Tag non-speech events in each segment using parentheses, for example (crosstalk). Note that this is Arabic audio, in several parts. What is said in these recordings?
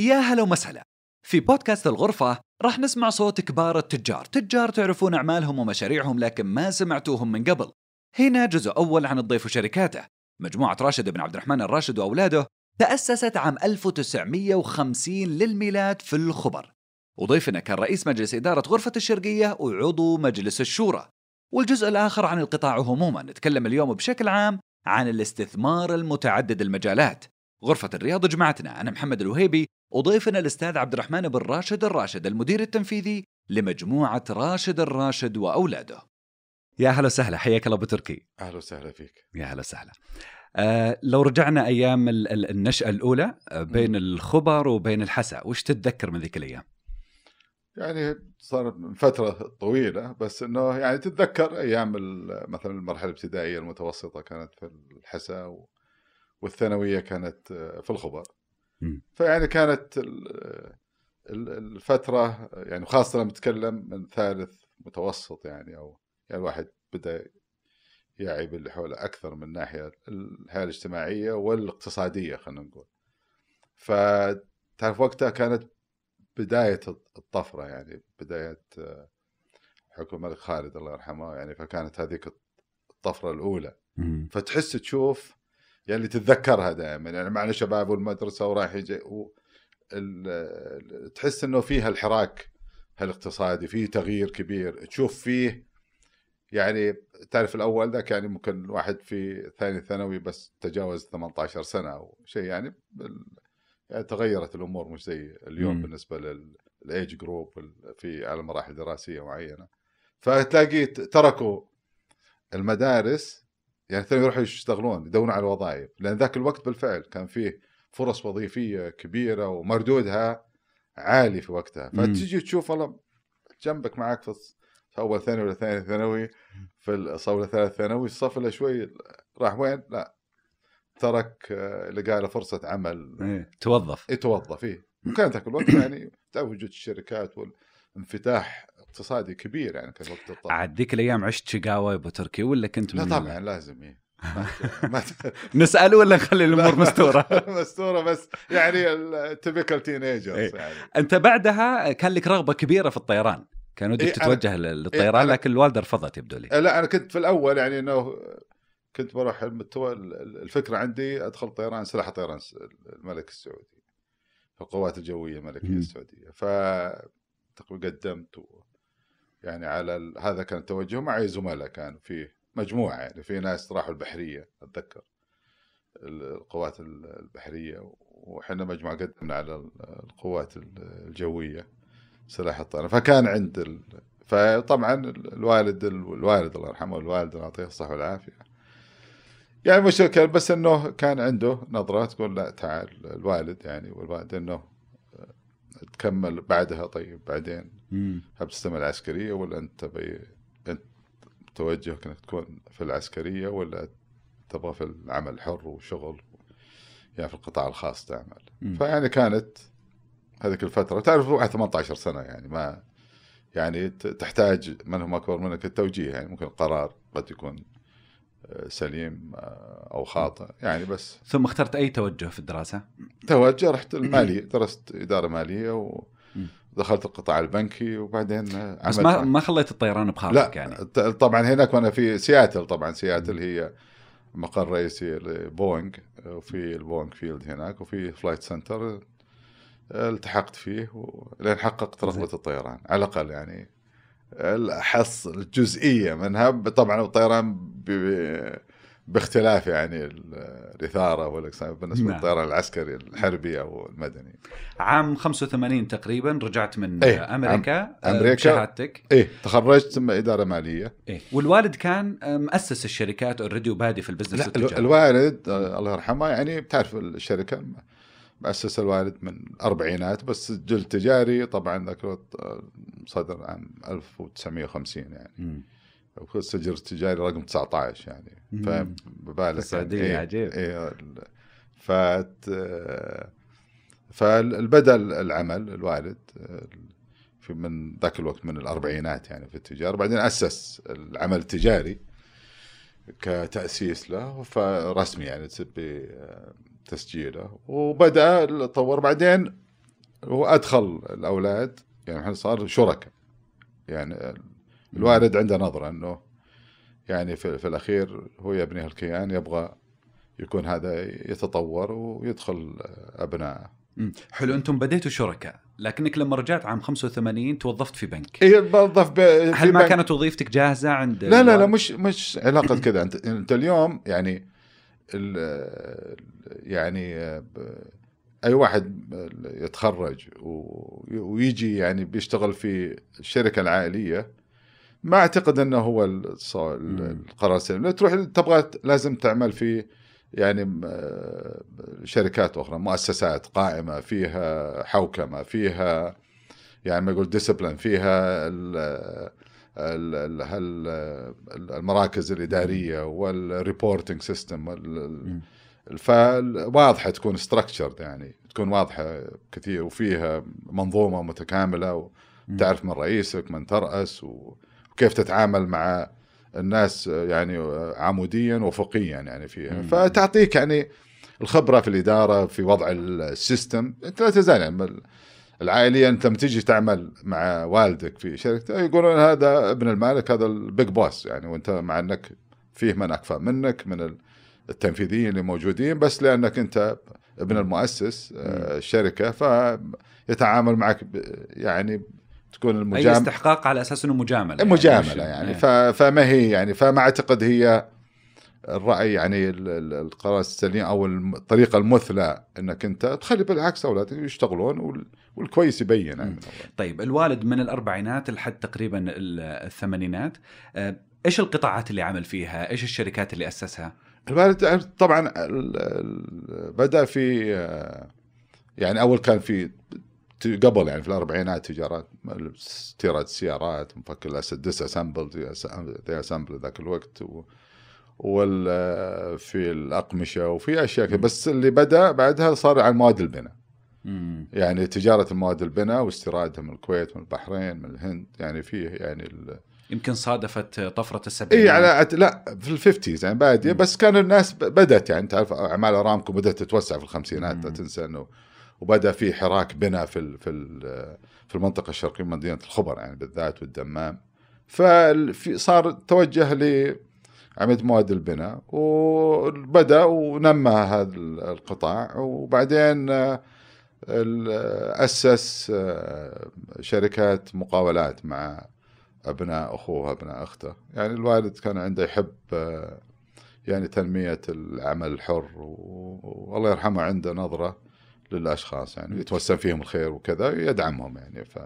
يا هلا ومسهلا. في بودكاست الغرفة راح نسمع صوت كبار التجار. تجار تعرفون أعمالهم ومشاريعهم لكن ما سمعتوهم من قبل. هنا جزء أول عن الضيف وشركاته. مجموعة راشد بن عبد الرحمن الراشد وأولاده تأسست عام 1950 للميلاد في الخبر. وضيفنا كان رئيس مجلس إدارة غرفة الشرقية وعضو مجلس الشورى. والجزء الآخر عن القطاع عموما. نتكلم اليوم بشكل عام عن الاستثمار المتعدد المجالات. غرفة الرياض جمعتنا. أنا محمد الوهيبي. وضيفنا الأستاذ عبد الرحمن بن راشد الراشد المدير التنفيذي لمجموعة راشد الراشد وأولاده. يا هلا وسهلا حياك الله أبو تركي. أهلا وسهلا فيك. يا هلا وسهلا. آه لو رجعنا أيام ال- ال- النشأة الأولى آه، بين الخبر وبين الحسا وش تتذكر من ذيك الأيام؟ يعني صار من فترة طويلة بس إنه يعني تتذكر أيام ال- مثلا المرحلة الابتدائية المتوسطة كانت في الحسا و- والثانوية كانت آه، في الخبر. فيعني كانت ال- ال- الفترة يعني خاصة لما نتكلم من ثالث متوسط يعني أو يعني الواحد بدأ يعي باللي حوله أكثر من ناحية الحياة الاجتماعية والاقتصادية خلينا نقول. فتعرف وقتها كانت بداية الطفرة يعني بداية آه، حكم الملك خالد الله يرحمه يعني فكانت هذيك الطفرة الأولى. مم. فتحس تشوف يعني تتذكرها دائما. يعني معنا شباب والمدرسة ورايح يجي و ال- تحس إنه فيها الحراك الاقتصادي فيه تغيير كبير. تشوف فيه يعني تعرف الأول ذاك يعني ممكن واحد في ثاني ثانوي بس تجاوز 18 سنة أو شيء يعني بال- يعني تغيرت الأمور مش زي اليوم مم. بالنسبة لل age group في على مراحل دراسية معينة. فتلاقي تركوا المدارس يعني ثاني يروحوا يشتغلون يدورون على الوظائف. لأن ذاك الوقت بالفعل كان فيه فرص وظيفية كبيرة ومردودها عالي في وقتها. فتجي تشوف والله جنبك معك في أول ثانوي ولا ثاني ثانوي في الصف ولا ثالث ثانوي الصف له شوي راح وين؟ لا. ترك آه، لقى له فرصة عمل. إيه. توظف. يتوظف فيه وكان ذاك الوقت يعني (coughs) تعرف وجود الشركات والانفتاح اقتصادي كبير يعني كان وقت الطفره عاد ذيك الأيام عشت شقاوة يا أبو تركي ولا كنت لا من طبعا لازم إيه. (laughs) نسأل ولا نخلي الأمور (laughs) لا. مستورة (laughs) مستورة بس يعني التبكال تين ايجرز إيه. يعني أنت بعدها كان لك رغبة كبيرة في الطيران كان ودك إيه، أنا- تتوجه لل- للطيران أنا- لكن الوالدة رفضت يبدو لي لا أنا كنت في الأول يعني إنه كنت بروح المتو... الفكرة عندي أدخل طيران سلاح طيران الملك السعودي في القوات الجوية الملكية. السعودية ف تقريبا قدمت و... يعني على ال... هذا كان توجه معي زملاء كانوا فيه مجموعة يعني في ناس راحوا البحرية أتذكر. القوات البحرية وحنا مجموعة قدمنا على القوات الجوية سلاح الطيران. فكان عند ال... فطبعا الوالد الوالد الله يرحمه والوالد الله يعطيه الصحة والعافية. يعني مش كان بس إنه كان عنده نظرة تقول لا تعال الوالد يعني والوالد إنه تكمل بعدها طيب بعدين. هل تستمر العسكرية ولا أنت بي أنت توجهك إنك تكون في العسكرية ولا تبغى في العمل الحر وشغل يعني في القطاع الخاص تعمل مم. فيعني كانت هذيك الفترة تعرف واحد 18 سنة يعني ما يعني تحتاج من هم أكبر منك التوجيه يعني ممكن القرار قد يكون سليم آه، أو خاطئ يعني بس. ثم اخترت أي توجه في الدراسة؟ توجه رحت المالية درست إدارة مالية مم. ودخلت القطاع البنكي وبعدين آه، بس عملت ما ما خليت الطيران بخاطرك لا يعني؟ ت- طبعا هناك وأنا في سياتل طبعا سياتل هي مقر رئيسي لبوينغ وفي ال Boeing Field هناك وفي flight center التحقت فيه لين حققت رغبه الطيران على الأقل يعني. الحس الجزئية منها طبعا الطيران باختلاف يعني ال- الإثارة والإقسام بالنسبة نعم. للطيران العسكري الحربي أو المدني. عام 85 تقريبا رجعت من إيه، أمريكا آه، أمريكا. بشهادتك إيه تخرجت إدارة مالية إيه. والوالد كان آه، مؤسس الشركات already وبادي في ال business لا ال- التجاري الوالد آه، الله يرحمه يعني بتعرف الشركة مؤسس الوالد من الأربعينات بس سجل تجاري طبعا ذاك الوقت آه، صدر عام 1950 يعني مم. السجل التجاري رقم 19 يعني. فبالك في السعودية، يعني إيه عجيب. إيه ال- فت فالبدا العمل الوالد آه، في من ذاك الوقت من الأربعينات يعني في التجارة بعدين أسس العمل التجاري كتأسيس له فرسمي يعني تسبي تسجيله وبدأ طور بعدين هو أدخل الأولاد يعني إحنا صار شركاء. يعني الوالد عنده نظرة إنه يعني في, في الأخير هو يبني هالكيان يبغى يكون هذا يتطور ويدخل أبنائه. حلو أنتم بديتوا شركاء لكنك لما رجعت عام 85 توظفت في بنك اي بوظف ب... هل ما بنك. كانت وظيفتك جاهزة عند لا لا لا؟ مش مش علاقة (coughs) كذا أنت أنت اليوم يعني ال- يعني ب- أي واحد يتخرج و- ويجي يعني بيشتغل في الشركة العائلية ما أعتقد إنه هو. القرار السليم لا تروح تبغى لازم تعمل في يعني شركات أخرى مؤسسات قائمة فيها حوكمة فيها يعني ما يقول ديسبلين فيها ال ال- ال- هال- المراكز الإدارية وال reporting system. فواضحة تكون structured يعني تكون واضحة كثير وفيها منظومة متكاملة وتعرف من رئيسك من ترأس وكيف تتعامل مع الناس يعني عموديا وافقيا يعني فيها. فتعطيك يعني الخبرة في الإدارة في وضع ال system أنت لا تزال يعني العائلية أنت لما تيجي تعمل مع والدك في شركه يقولون هذا ابن المالك هذا ال big boss يعني وأنت مع أنك فيه من أكفأ منك من التنفيذيين اللي موجودين بس لأنك أنت ابن المؤسس آه، الشركة فيتعامل معك يعني تكون أي المجاملة استحقاق على أساس إنه مجاملة مجاملة مش- يعني. ف- فما هي يعني فما أعتقد هي الرأي يعني ال- ال- القرار السليم أو الطريقة المثلى إنك أنت تخلي بالعكس اولادك يشتغلون وال- والكويس يبين يعني. طيب الوالد من الأربعينات لحد تقريبا ال- الثمانينات آه، إيش القطاعات اللي عمل فيها؟ إيش الشركات اللي أسسها؟ الوالد طبعا بدأ في آه، يعني أول كان في قبل يعني في الأربعينات تجارات استيراد سيارات مفك الديس اسمبل ذي اسمبل ذاك الوقت و وال في الأقمشة وفي أشياء كثير بس اللي بدأ بعدها صار عن مواد البناء. يعني تجارة المواد البناء واستيرادها من الكويت من البحرين من الهند يعني فيه يعني ال... يمكن صادفت طفرة السبعينات إي على لا في الفيفتيز يعني باديه. بس كان الناس بدأت يعني تعرف أعمال أرامكو بدأت تتوسع في الخمسينات. لا تنسى إنه وبدأ في حراك بناء في في في المنطقة الشرقية من مدينة الخبر يعني بالذات والدمام. ففي صار توجه لعمليه مواد البناء وبدأ ونمى هذا القطاع. وبعدين أسس آه، شركات مقاولات مع أبناء أخوه أبناء أخته. يعني الوالد كان عنده يحب آه، يعني تنمية العمل الحر والله يرحمه عنده نظرة للأشخاص يعني يتوسم فيهم الخير وكذا يدعمهم يعني ف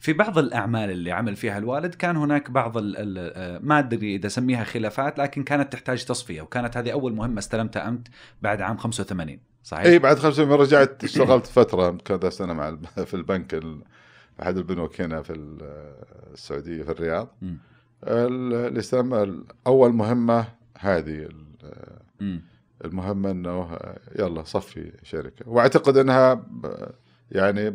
في بعض الأعمال اللي عمل فيها الوالد كان هناك بعض ال ال آه، ما أدري إذا اسميها خلافات لكن كانت تحتاج تصفية وكانت هذه أول مهمة استلمتها انت بعد عام 85 صحيح؟ إي بعد خمس سنين رجعت (laughs) اشتغلت فترة كذا سنة مع (laughs) في البنك ال- أحد البنوك هنا في ال- السعودية في الرياض. اللي سمى أول مهمة هذه مم. المهمة إنه يلا صفي شركة وأعتقد إنها يعني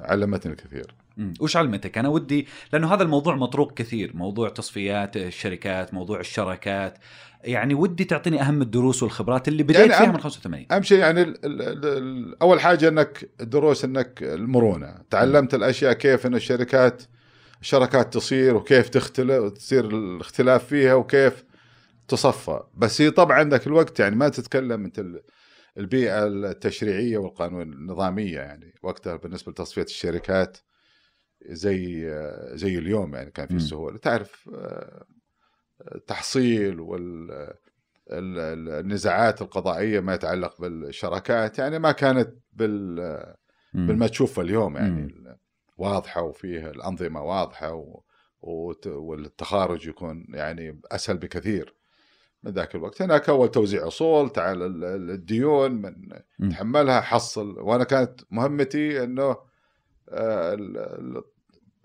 علمتني كثير مم. وش علمتك؟ أنا ودي لأنه هذا الموضوع مطروق كثير، موضوع تصفيات الشركات، موضوع الشراكات، يعني ودي تعطيني أهم الدروس والخبرات اللي بديت يعني فيها من 85 أهم شيء يعني ال ال ال ال أول حاجة إنك دروس إنك المرونة تعلمت الأشياء كيف إن الشركات الشركات تصير وكيف تختلف تصير الاختلاف فيها وكيف تصفى. بس هي طبعا عندك الوقت يعني ما تتكلم انت ال- البيئة التشريعية والقانون النظامية يعني. وقتها بالنسبة لتصفية الشركات زي زي اليوم يعني كان في مم. سهولة. تعرف آه، التحصيل وال ال- ال- النزاعات القضائية ما يتعلق بالشراكات يعني ما كانت بال. بالما تشوفه اليوم يعني. واضحة وفيه الأنظمة واضحة و... وت- والتخارج يكون يعني أسهل بكثير. من ذاك الوقت هناك أول توزيع أصول تعال ال- ال- الديون من. تحملها حصل وأنا كانت مهمتي أنه آه،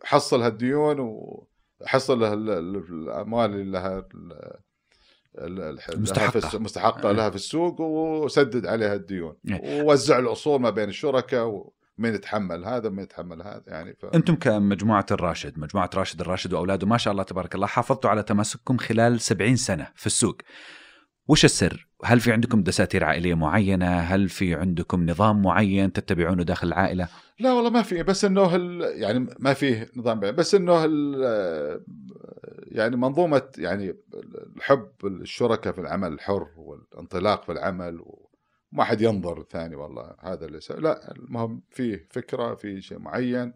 حصل هالديون وحصل ال- ال- الأموال اللي لها ال- ال- ال- لها مستحقة. آه. لها في السوق وسدد عليها الديون إيه. ووزع الأصول ما بين الشركاء ومين يتحمل هذا ومين يتحمل هذا يعني ف... أنتم كمجموعة الراشد، مجموعة راشد الراشد وأولاده ما شاء الله تبارك الله حافظتوا على تماسككم خلال 70 سنة في السوق. وش السر؟ هل في عندكم دساتير عائلية معينة؟ هل في عندكم نظام معين تتبعونه داخل العائلة؟ لا والله ما في بس إنه يعني ما في نظام بس إنه يعني منظومة يعني الحب الشركاء في العمل الحر والانطلاق في العمل وما حد ينظر ثاني والله هذا اللي سوي. لا المهم في فكرة في شيء معين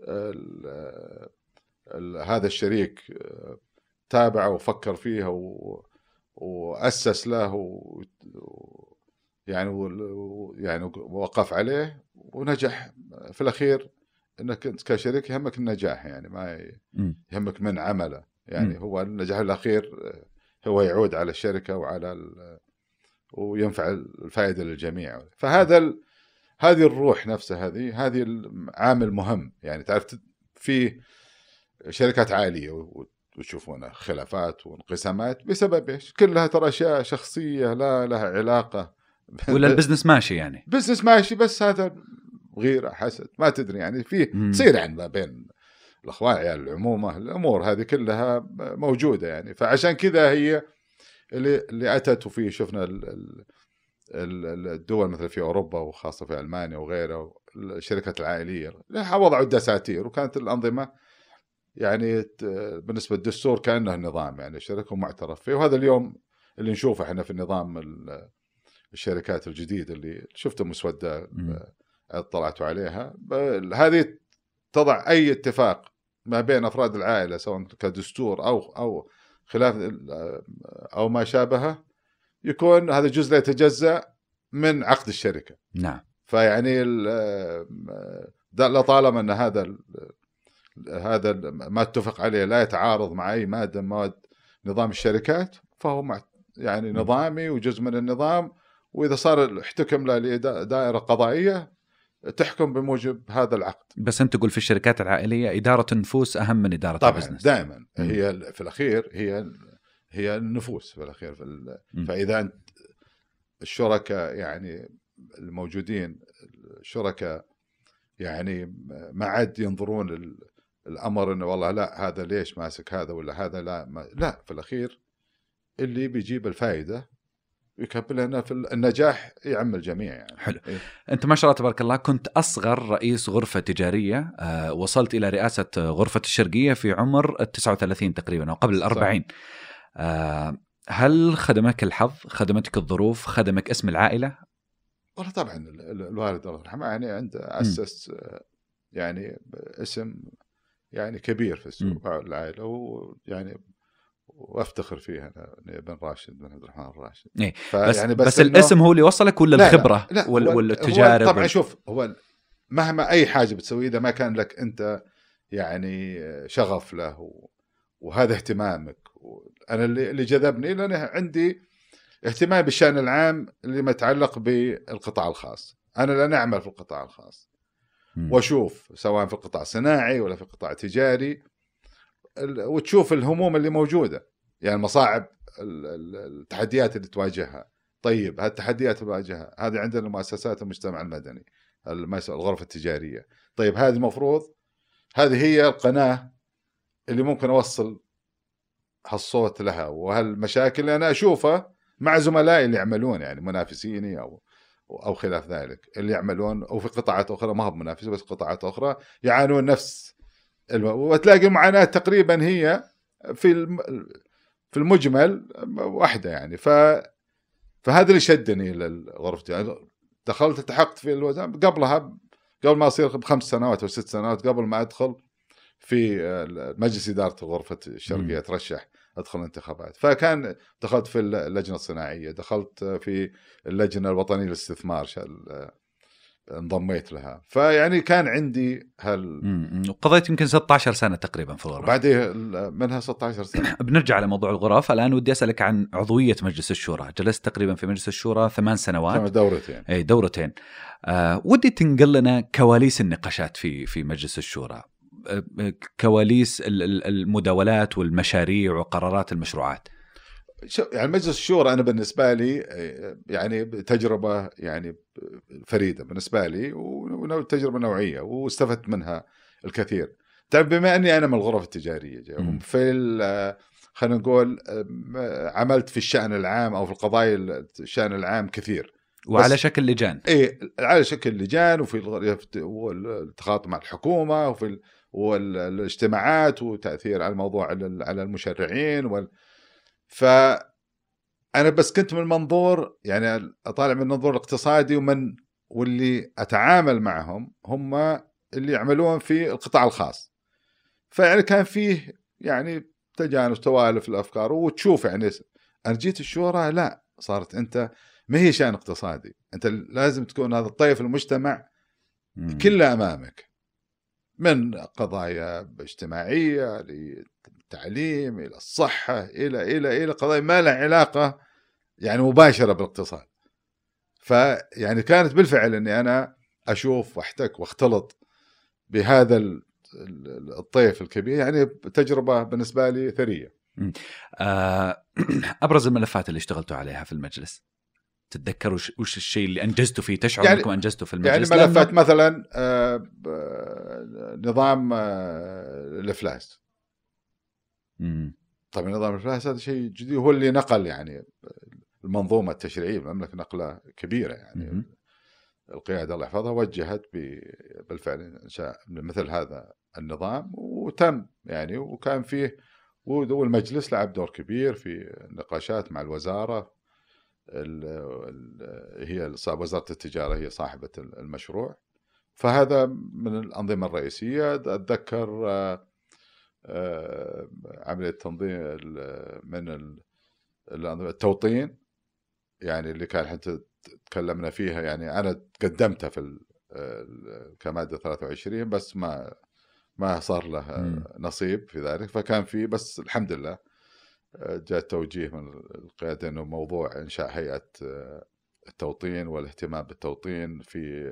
ال- ال- هذا الشريك تابعه وفكر فيها و وأسس له و... يعني و... يعني وقف عليه ونجح في الأخير إنك أنت كشريك يهمك النجاح يعني ما. يهمك من عمله يعني مم. هو النجاح الأخير هو يعود على الشركة وعلى ال... وينفع الفائدة للجميع. فهذا ال... هذه الروح نفسها هذه هذه عامل مهم. يعني تعرف في شركات عالية و- وتشوفون خلافات وانقسامات بسبب إيش؟ كلها ترى أشياء شخصية لا لها علاقة. (laughs) ولا ال business ماشي يعني. business ماشي بس هذا غيره حسد. ما تدري يعني في. تصير يعني ما بين الأخوان عيال العمومه الأمور هذه كلها موجودة يعني. فعشان كذا هي اللي اللي اتت وفي شفنا ال- ال- ال- الدول مثل في أوروبا وخاصة في ألمانيا وغيرها الشركات العائلية. وضعوا الدساتير وكانت الأنظمة يعني بالنسبة للدستور كانه نظام يعني الشركة معترف فيه. وهذا اليوم اللي نشوفه إحنا في النظام ال- الشركات الجديد اللي شفته مسودة. اطلعتوا عليها. هذه تضع أي اتفاق ما بين أفراد العائلة سواء كدستور أو أو خلاف أو ما شابهه يكون هذا جزء لا يتجزأ من عقد الشركة. نعم. فيعني لطالما أن هذا ال- هذا ال- ما اتفق عليه لا يتعارض مع أي مادة من مواد نظام الشركات فهو مع يعني نظامي وجزء من النظام وإذا صار احتكم له لدائرة قضائية تحكم بموجب هذا العقد بس أنت تقول في الشركات العائلية إدارة النفوس أهم من إدارة طبعا البزنس دائما. هي في الأخير هي هي النفوس في الأخير في ال-. فإذا أنت الشركاء يعني الموجودين الشركاء يعني ما عاد ينظرون ال- الأمر إنه والله لا هذا ليش ماسك هذا ولا هذا لا ما لا في الأخير اللي بيجيب الفائدة يكمل لنا في النجاح يعم الجميع يعني حلو. إيه. أنت ما شاء الله تبارك الله كنت أصغر رئيس غرفة تجارية آه، وصلت إلى رئاسة غرفة الشرقية في عمر ال 39 تقريبا أو قبل ال صح. 40 آه، هل خدمك الحظ خدمتك الظروف خدمك اسم العائلة والله طبعا ال- ال- الوالد الله يرحمه يعني عنده أسس آه، يعني اسم يعني كبير في السوق العائلة ويعني وافتخر فيه أنا أبن راشد بن عبد الرحمن الراشد إيه، بس, يعني بس, بس الاسم هو اللي وصلك ولا لا، لا، الخبرة لا وال- هو- والتجارب طبعا وال- شوف هو مهما أي حاجة بتسوي إذا ما كان لك أنت يعني شغف له و- وهذا اهتمامك. أنا اللي اللي جذبني لأن عندي اهتمام بالشأن العام اللي ما يتعلق بالقطاع الخاص. أنا لأن أعمل في القطاع الخاص. وأشوف سواء في القطاع الصناعي ولا في القطاع التجاري ال- وتشوف الهموم اللي موجودة. يعني المصاعب ال- ال- التحديات اللي تواجهها. طيب هذه التحديات اللي تواجهها هذه عندنا مؤسسات المجتمع المدني الغرفة التجارية. طيب هذه المفروض هذه هي القناة اللي ممكن أوصل هالصوت لها. وهالمشاكل اللي أنا أشوفها مع زملائي اللي يعملون يعني منافسيني أو أو خلاف ذلك اللي يعملون أو في قطاعات أخرى ما هو منافسه بس قطاعات أخرى يعانون نفس. وتلاقي المعاناه تقريبا هي في. في المجمل واحدة يعني ف فهذا اللي شدني للغرفة يعني دخلت التحقت في الوزارة قبلها قبل ما أصير بخمس سنوات أو ست سنوات قبل ما أدخل في مجلس إدارة غرفة الشرقية. أترشح أدخل الانتخابات فكان دخلت في اللجنة الصناعية دخلت في اللجنة الوطنية للاستثمار انضميت لها. فيعني كان عندي هال. وقضيت يمكن 16 سنة تقريبا في الغرفه بعدين منها 16 سنة. (coughs) بنرجع على موضوع الغرف. الآن ودي أسألك عن عضوية مجلس الشورى. جلست تقريبا في مجلس الشورى ثمان سنوات. كانت دورتين. أي دورتين. آه ودي تنقل لنا كواليس النقاشات في في مجلس الشورى. آه، آه، كواليس ال- ال- المداولات والمشاريع وقرارات المشروعات. يعني مجلس الشورى أنا بالنسبة لي يعني تجربة يعني فريدة بالنسبة لي وتجربه نوعية واستفدت منها الكثير. تعرف بما أني أنا من الغرف التجارية. في خلينا نقول عملت في الشأن العام أو في القضايا الشأن العام كثير وعلى شكل لجان اي على شكل لجان وفي والتخاطب مع الحكومة وفي ال- والإجتماعات وتأثير على الموضوع على ال- على المشرعين وال ف أنا بس كنت من منظور يعني أطالع من المنظور الاقتصادي ومن واللي أتعامل معهم هم اللي يعملون في القطاع الخاص فيعني كان فيه يعني تجانس توالف الأفكار وتشوف يعني أنا جيت الشورى لا صارت أنت ما هي شأن اقتصادي أنت لازم تكون هذا الطيف المجتمع. كله أمامك من قضايا اجتماعية للتعليم إلى الصحة إلى إلى إلى قضايا ما لها علاقة يعني مباشرة بالاقتصاد. فيعني كانت بالفعل إني أنا أشوف وأحتك وأختلط بهذا ال- ال- الطيف الكبير يعني تجربة بالنسبة لي ثرية. آه، (clears throat) أبرز الملفات اللي اشتغلتوا عليها في المجلس؟ تتذكروا وش, الشيء اللي أنجزتوا فيه؟ تشعر يعني- إنكم أنجزتوا في يعني المجلس؟ ملفات لأنه- مثلا آه، نظام آه، الإفلاس. طبعا نظام الافلاس هذا شيء جديد هو اللي نقل يعني المنظومة التشريعية بالمملكه نقلة كبيرة يعني. القيادة الله يحفظها وجهت بالفعل انشاء مثل هذا النظام وتم يعني وكان فيه والمجلس لعب دور كبير في النقاشات مع الوزارة ال ال هي وزارة التجارة هي صاحبة المشروع فهذا من الأنظمة الرئيسية أتذكر آه، عملية تنظيم من التوطين يعني اللي كان حتى تكلمنا فيها يعني أنا قدمتها في كمادة 23 بس ما ما صار له. نصيب في ذلك فكان في بس الحمد لله جاء توجيه من القيادة إنه موضوع إنشاء هيئة التوطين والاهتمام بالتوطين في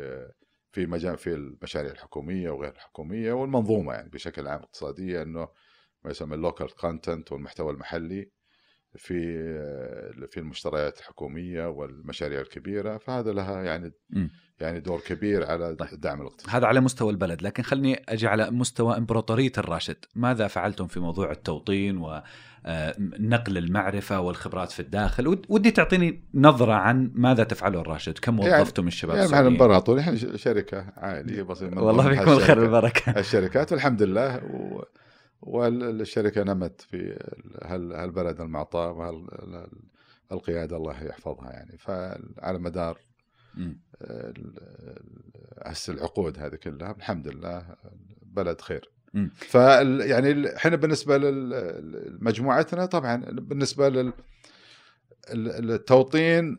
في مجال في المشاريع الحكومية وغير الحكومية والمنظومة يعني بشكل عام اقتصادية إنه ما يسمى ال local content والمحتوى المحلي في في المشتريات الحكومية والمشاريع الكبيرة فهذا لها يعني. يعني دور كبير على طيب. الدعم الاقتصادي هذا على مستوى البلد لكن خلني أجي على مستوى إمبراطورية الراشد ماذا فعلتم في موضوع التوطين ونقل المعرفة والخبرات في الداخل ود- ودي تعطيني نظرة عن ماذا تفعله الراشد كم يعني- وظفتم الشباب يعني السعوديين؟ الامبراطور إحنا شركة عائليه بسيطة والله فيكم الخير والبركه الشركات والحمد لله و... والشركة نمت في هال- هالبلد المعطاء وهالقياده الله يحفظها يعني. فعلى مدار هسه العقود هذه كلها الحمد لله بلد خير. ف يعني إحنا بالنسبة لمجموعتنا طبعا بالنسبة لل ال- التوطين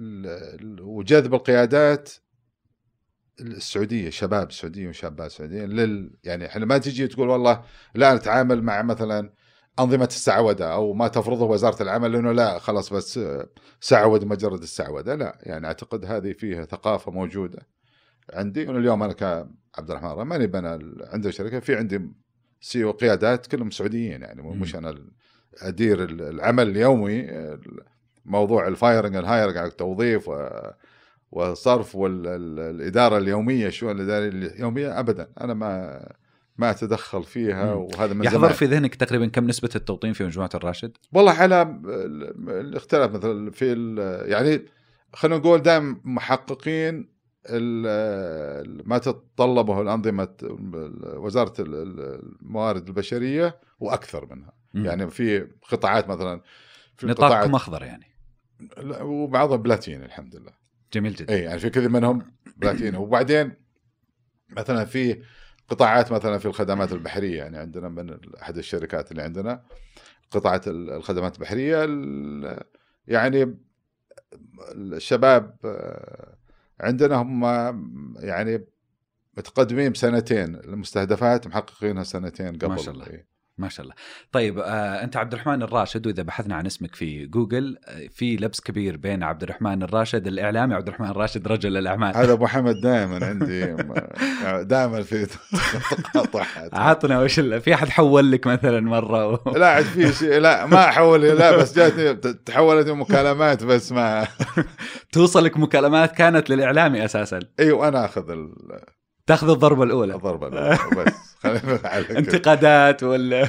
ال- ال- وجذب القيادات السعودية الشباب السعوديين والشابات السعوديين لل يعني إحنا ما تجي تقول والله لا نتعامل مع مثلا أنظمة السعودة أو ما تفرضه وزارة العمل لأنه لا خلاص بس سعود مجرد السعودة لا. يعني أعتقد هذه فيها ثقافة موجودة عندي وأنا اليوم أنا كعبد الرحمن رحمن ماني بنا عندي شركة في عندي CEO وقيادات كلهم سعوديين يعني مش أنا أدير ال- العمل اليومي موضوع ال firing ال hiring على التوظيف و- والصرف والاداره اليومية الشؤون الاداريه اليومية ابدا أنا ما ما أتدخل فيها. وهذا من يحضر في ذهنك تقريبا كم نسبة التوطين في مجموعة الراشد؟ والله على ال- الاختلاف مثلا في يعني خلينا نقول دائما محققين ما تتطلبه الأنظمة وزارة ال- الموارد البشرية وأكثر منها مم. يعني في قطاعات مثلا في نطاقكم أخضر يعني وبعضها بلاتين الحمد لله جميل جدا اي يعني في كثير منهم بلاتين وبعدين مثلا في قطاعات مثلا في الخدمات البحرية يعني عندنا من أحد الشركات اللي عندنا قطاعه ال- الخدمات البحرية ال- يعني الشباب آه، عندنا هم يعني متقدمين بسنتين المستهدفات محققينها سنتين قبل ما شاء الله. إيه. ما شاء الله. طيب آه أنت عبد الرحمن الراشد وإذا بحثنا عن اسمك في جوجل آه في لبس كبير بين عبد الرحمن الراشد الإعلامي وعبد الرحمن الراشد رجل الأعمال. هذا أبو حمد دائما عندي. (laughs) دائما في تقاطعات. عطنا وش في أحد حول لك مثلا مرة؟ و... لا عاد في شيء لا ما احول لا بس جاتني تحولت مكالمات بس ما (laughs) توصلك مكالمات كانت للإعلامي أساسا. أيوه أنا أخذ ال... تاخذ الضربة الأولى الضربة الأولى. بس. انتقادات ولا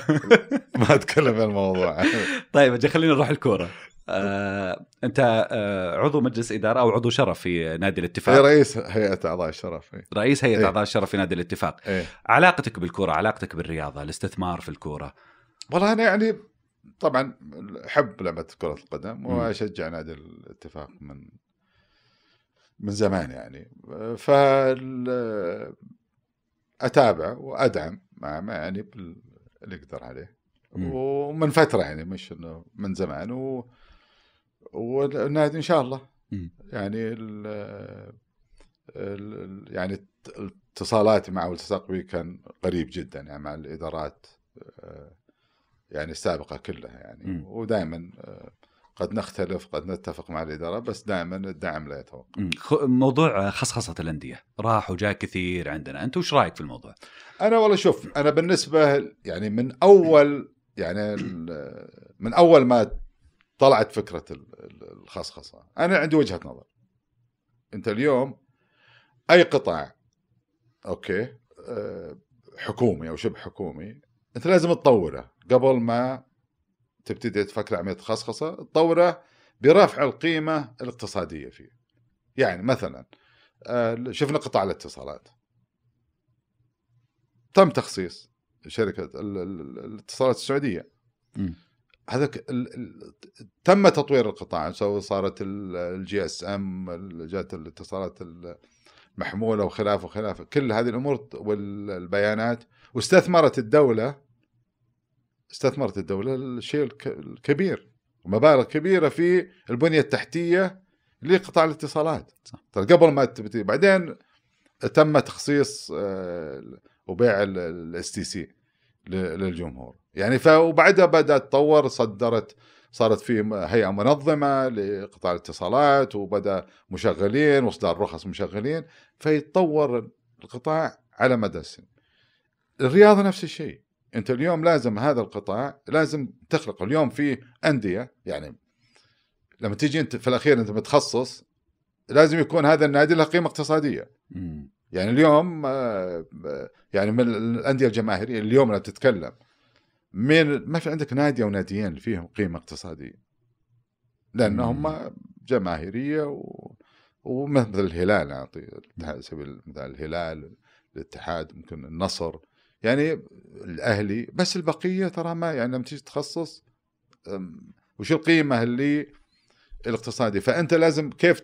ما أتكلم عن الموضوع طيب أجي خلينا نروح الكورة آه، أنت آه، عضو مجلس إدارة أو عضو شرف في نادي الاتفاق رئيس هيئة أعضاء الشرف إيه. رئيس هيئة إيه. أعضاء الشرف في نادي الاتفاق إيه. علاقتك بالكورة علاقتك بالرياضة الاستثمار في الكورة والله أنا يعني طبعا أحب لعبة كرة القدم. وأشجع نادي الاتفاق من من زمان يعني فال اتابع وأدعم مع ما يعني اللي أقدر عليه مم. ومن فترة يعني مش إنه من زمان و والنادي إن شاء الله مم. يعني ال ال يعني اتصالاتي مع والتصاق به كان قريب جدا يعني مع الإدارات يعني السابقة كلها يعني. ودائما قد نختلف قد نتفق مع الإدارة بس دائما الدعم لا يتوقف موضوع خصخصة الأندية. راح وجاء كثير عندنا. أنت وش رأيك في الموضوع؟ أنا والله شوف أنا بالنسبة يعني من أول يعني من أول ما طلعت فكرة ال- ال- الخصخصة أنا عندي وجهة نظر. أنت اليوم أي قطاع أوكي آه، حكومي أو شبه حكومي أنت لازم تطوره قبل ما تبتدي تفكر عملية خصخصه تطوره برفع القيمة الاقتصادية فيه. يعني مثلا آه، شفنا قطاع الاتصالات. تم تخصيص شركة ال- ال- الاتصالات السعودية. هذا تم تطوير القطاع سواء صارت ال GSM جات الاتصالات المحمولة وخلافه وخلافه كل هذه الأمور والبيانات واستثمرت الدولة استثمرت الدولة الشيء الك- الكبير ومبالغ كبيرة في البنية التحتية لقطاع الاتصالات صح. ترى قبل ما تبتدي بعدين تم تخصيص آه، وبيع ال STC للجمهور يعني وبعدها بدأت تطور صدرت صارت في هيئة منظمة لقطاع الاتصالات وبدأ مشغلين واصدار رخص مشغلين فيتطور القطاع على مدى السنين. الرياضه نفس الشيء انت اليوم لازم هذا القطاع لازم تخلق اليوم في أندية يعني لما تيجي انت في الأخير انت متخصص لازم يكون هذا النادي له قيمة اقتصادية. يعني اليوم آه، آه، يعني من الأندية الجماهيرية اليوم لما تتكلم من ما في عندك نادي أو ناديين فيهم قيمة اقتصادية لأن مم. هم جماهيرية و... ومثل الهلال أعطي على سبيل المثال الهلال الاتحاد ممكن النصر يعني الأهلي بس البقية ترى ما يعني لما تيجي تخصص وش القيمة اللي الاقتصادي فأنت لازم كيف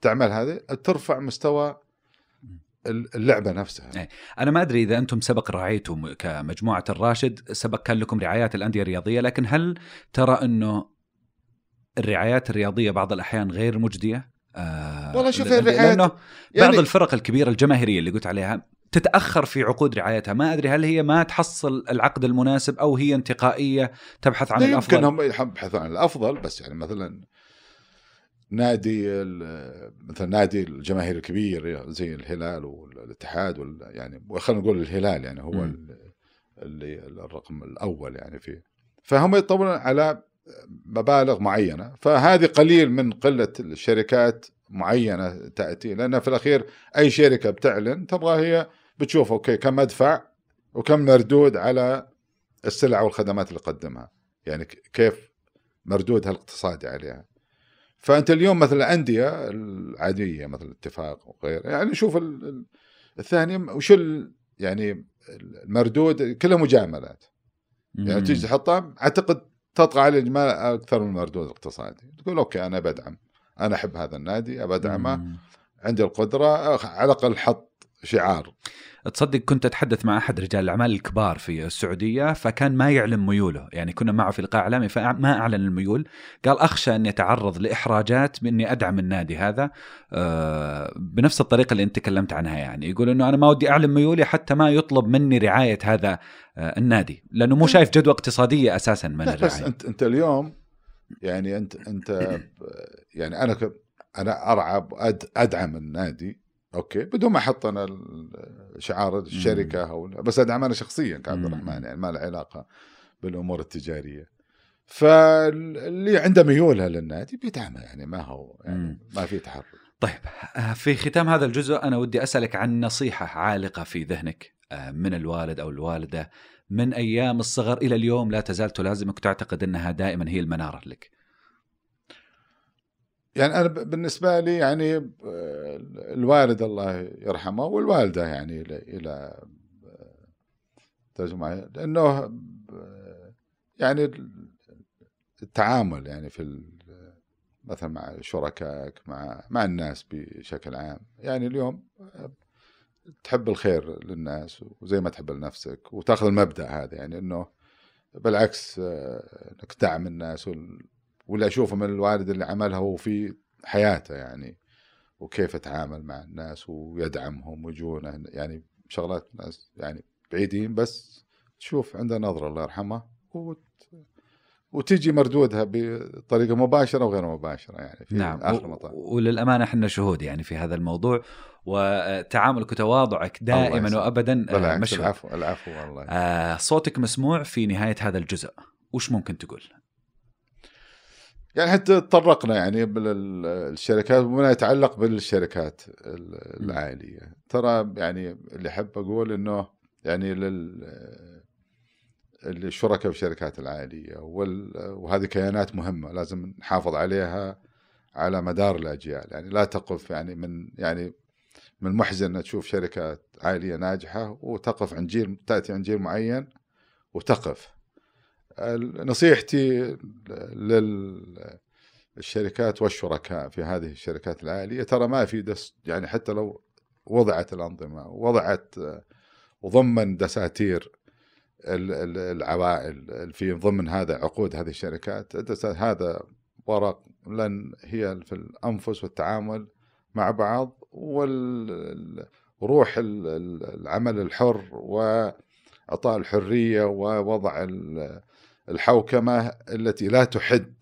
تعمل هذا ترفع مستوى اللعبة نفسها إيه. أنا ما أدري إذا أنتم سبق راعيتم كمجموعة الراشد سبق كان لكم رعايات الأندية الرياضية لكن هل ترى إنه الرعايات الرياضية بعض الأحيان غير مجدية؟ آه والله شوف الرعايات- لأنه يعني- بعض الفرق الكبيرة الجماهيرية اللي قلت عليها تتأخر في عقود رعايتها. ما أدري هل هي ما تحصل العقد المناسب أو هي انتقائية تبحث عن لا الأفضل؟ يمكن هم يبحثون عن الأفضل بس يعني مثلا نادي مثلا نادي الجماهير الكبير زي الهلال والاتحاد وال يعني خلينا نقول الهلال يعني هو. ال- اللي الرقم الأول يعني فيه. فهم يطورون على مبالغ معينة فهذه قليل من قلة الشركات معينة تأتي لأن في الأخير أي شركة بتعلن تبغى هي بتشوف okay كم أدفع وكم مردود على السلع والخدمات اللي قدمها يعني كيف مردودها الاقتصادي عليها. فأنت اليوم مثل الأندية العادية مثل الاتفاق وغيره يعني شوف ال- ال- الثاني وش يعني المردود كلها مجاملات. يعني. تيجي تحطها أعتقد تطغى عليها المجاملة أكثر من المردود الاقتصادي تقول okay أنا بدعم. أنا أحب هذا النادي ابى ادعمه. عندي القدرة على الأقل حط شعار. تصدق كنت أتحدث مع أحد رجال الأعمال الكبار في السعودية فكان ما يعلن ميوله. يعني كنا معه في لقاء اعلامي فما أعلن الميول. قال أخشى أن يتعرض لإحراجات بأني أدعم النادي هذا. آه، بنفس الطريقة اللي أنت تكلمت عنها يعني. يقول إنه أنا ما ودي أعلن ميولي حتى ما يطلب مني رعاية هذا آه، النادي. لأنه مو شايف جدوى اقتصادية أساسا من لا بس الرعاية. أنت أنت اليوم يعني أنت أنت (clears throat) يعني أنا أنا أرعى أد أدعم النادي. أوكي بدون ما أحط أنا شعار الشركة أو بس ادعم أنا شخصيا كعبد. الرحمن يعني ما له علاقة بالأمور التجارية فاللي عنده ميولها للنادي بيدعمه يعني ما هو يعني. ما في تحرك طيب آه، في ختام هذا الجزء أنا ودي أسألك عن نصيحة عالقة في ذهنك آه، من الوالد أو الوالدة من أيام الصغر إلى اليوم لا تزال تلازمك وتعتقد أنها دائما هي المنارة لك. يعني أنا بالنسبة لي يعني آه، الوالد الله يرحمه والوالدة يعني إلى إلى ترجمة لأنه يعني التعامل يعني في مثلا مع شركائك مع مع الناس بشكل عام. يعني اليوم تحب الخير للناس وزي ما تحب لنفسك وتأخذ المبدأ هذا يعني إنه بالعكس إنك تدعم الناس واللي أشوفه من الوالد اللي عملها هو في حياته يعني وكيف يتعامل مع الناس ويدعمهم ويجونه يعني شغلات ناس يعني بعيدين بس تشوف عنده نظرة الله يرحمه وتجي مردودها بطريقة مباشرة وغير مباشرة يعني في نعم آخر مطار وللأمانة إحنا شهود يعني في هذا الموضوع وتعاملك وتواضعك دائما وابدا آه، مشهور العفو العفو والله. آه صوتك مسموع في نهاية هذا الجزء. وش ممكن تقول؟ يعني حتى تطرقنا يعني بالشركات وما يتعلق بالشركات العائلية. ترى يعني اللي أحب أقول إنه يعني لل الشركاء في الشركات العائلية وهذه كيانات مهمة لازم نحافظ عليها على مدار الأجيال. يعني لا تقف يعني من يعني من محزن ان تشوف شركات عائلية ناجحة وتقف عند جيل تأتي عند جيل معين وتقف. نصيحتي للشركات والشركاء في هذه الشركات العائلية ترى ما في دس يعني حتى لو وضعت الأنظمة وضعت وضمن دساتير العوائل في ضمن هذا عقود هذه الشركات هذا ورق لن هي في الأنفس والتعامل مع بعض وروح العمل الحر وإعطاء الحرية ووضع الحوكمة التي لا تحد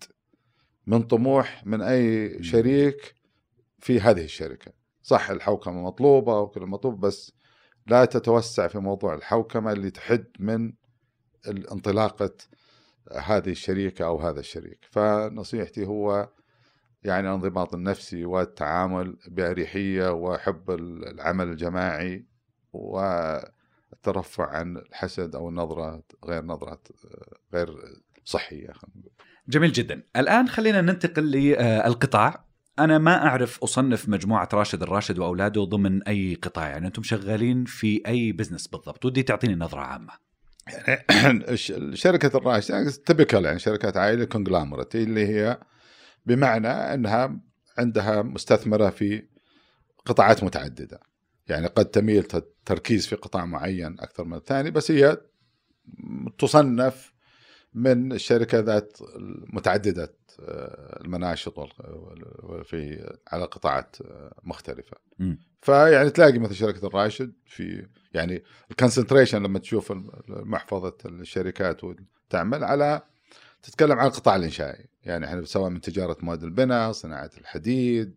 من طموح من أي شريك في هذه الشركة. صح الحوكمة مطلوبة وكل مطلوب بس لا تتوسع في موضوع الحوكمة اللي تحد من انطلاقه هذه الشريكة أو هذا الشريك. فنصيحتي هو يعني الانضباط النفسي والتعامل بأريحية وحب العمل الجماعي والترفع عن الحسد أو النظرة غير نظرة غير صحية جميل جدا. الآن خلينا ننتقل للقطاع أنا ما أعرف أصنف مجموعة راشد الراشد وأولاده ضمن أي قطاع. يعني أنتم شغالين في أي بزنس بالضبط؟ ودي تعطيني نظرة عامة. يعني (clears throat) شركه الراشد يعني تبكل يعني شركات عائلة كونجلامرت اللي هي بمعنى إنها عندها مستثمرة في قطاعات متعددة. يعني قد تميل تركيز في قطاع معين أكثر من الثاني بس هي تصنف من الشركة ذات متعدده آه، المناشط في على قطاعات آه، مختلفة م. فيعني تلاقي مثل شركة الراشد في يعني الكونسنتريشن لما تشوف محفظه الشركات وتعمل على تتكلم عن القطاع الإنشائي يعني إحنا سواء من تجارة مواد البناء صناعة الحديد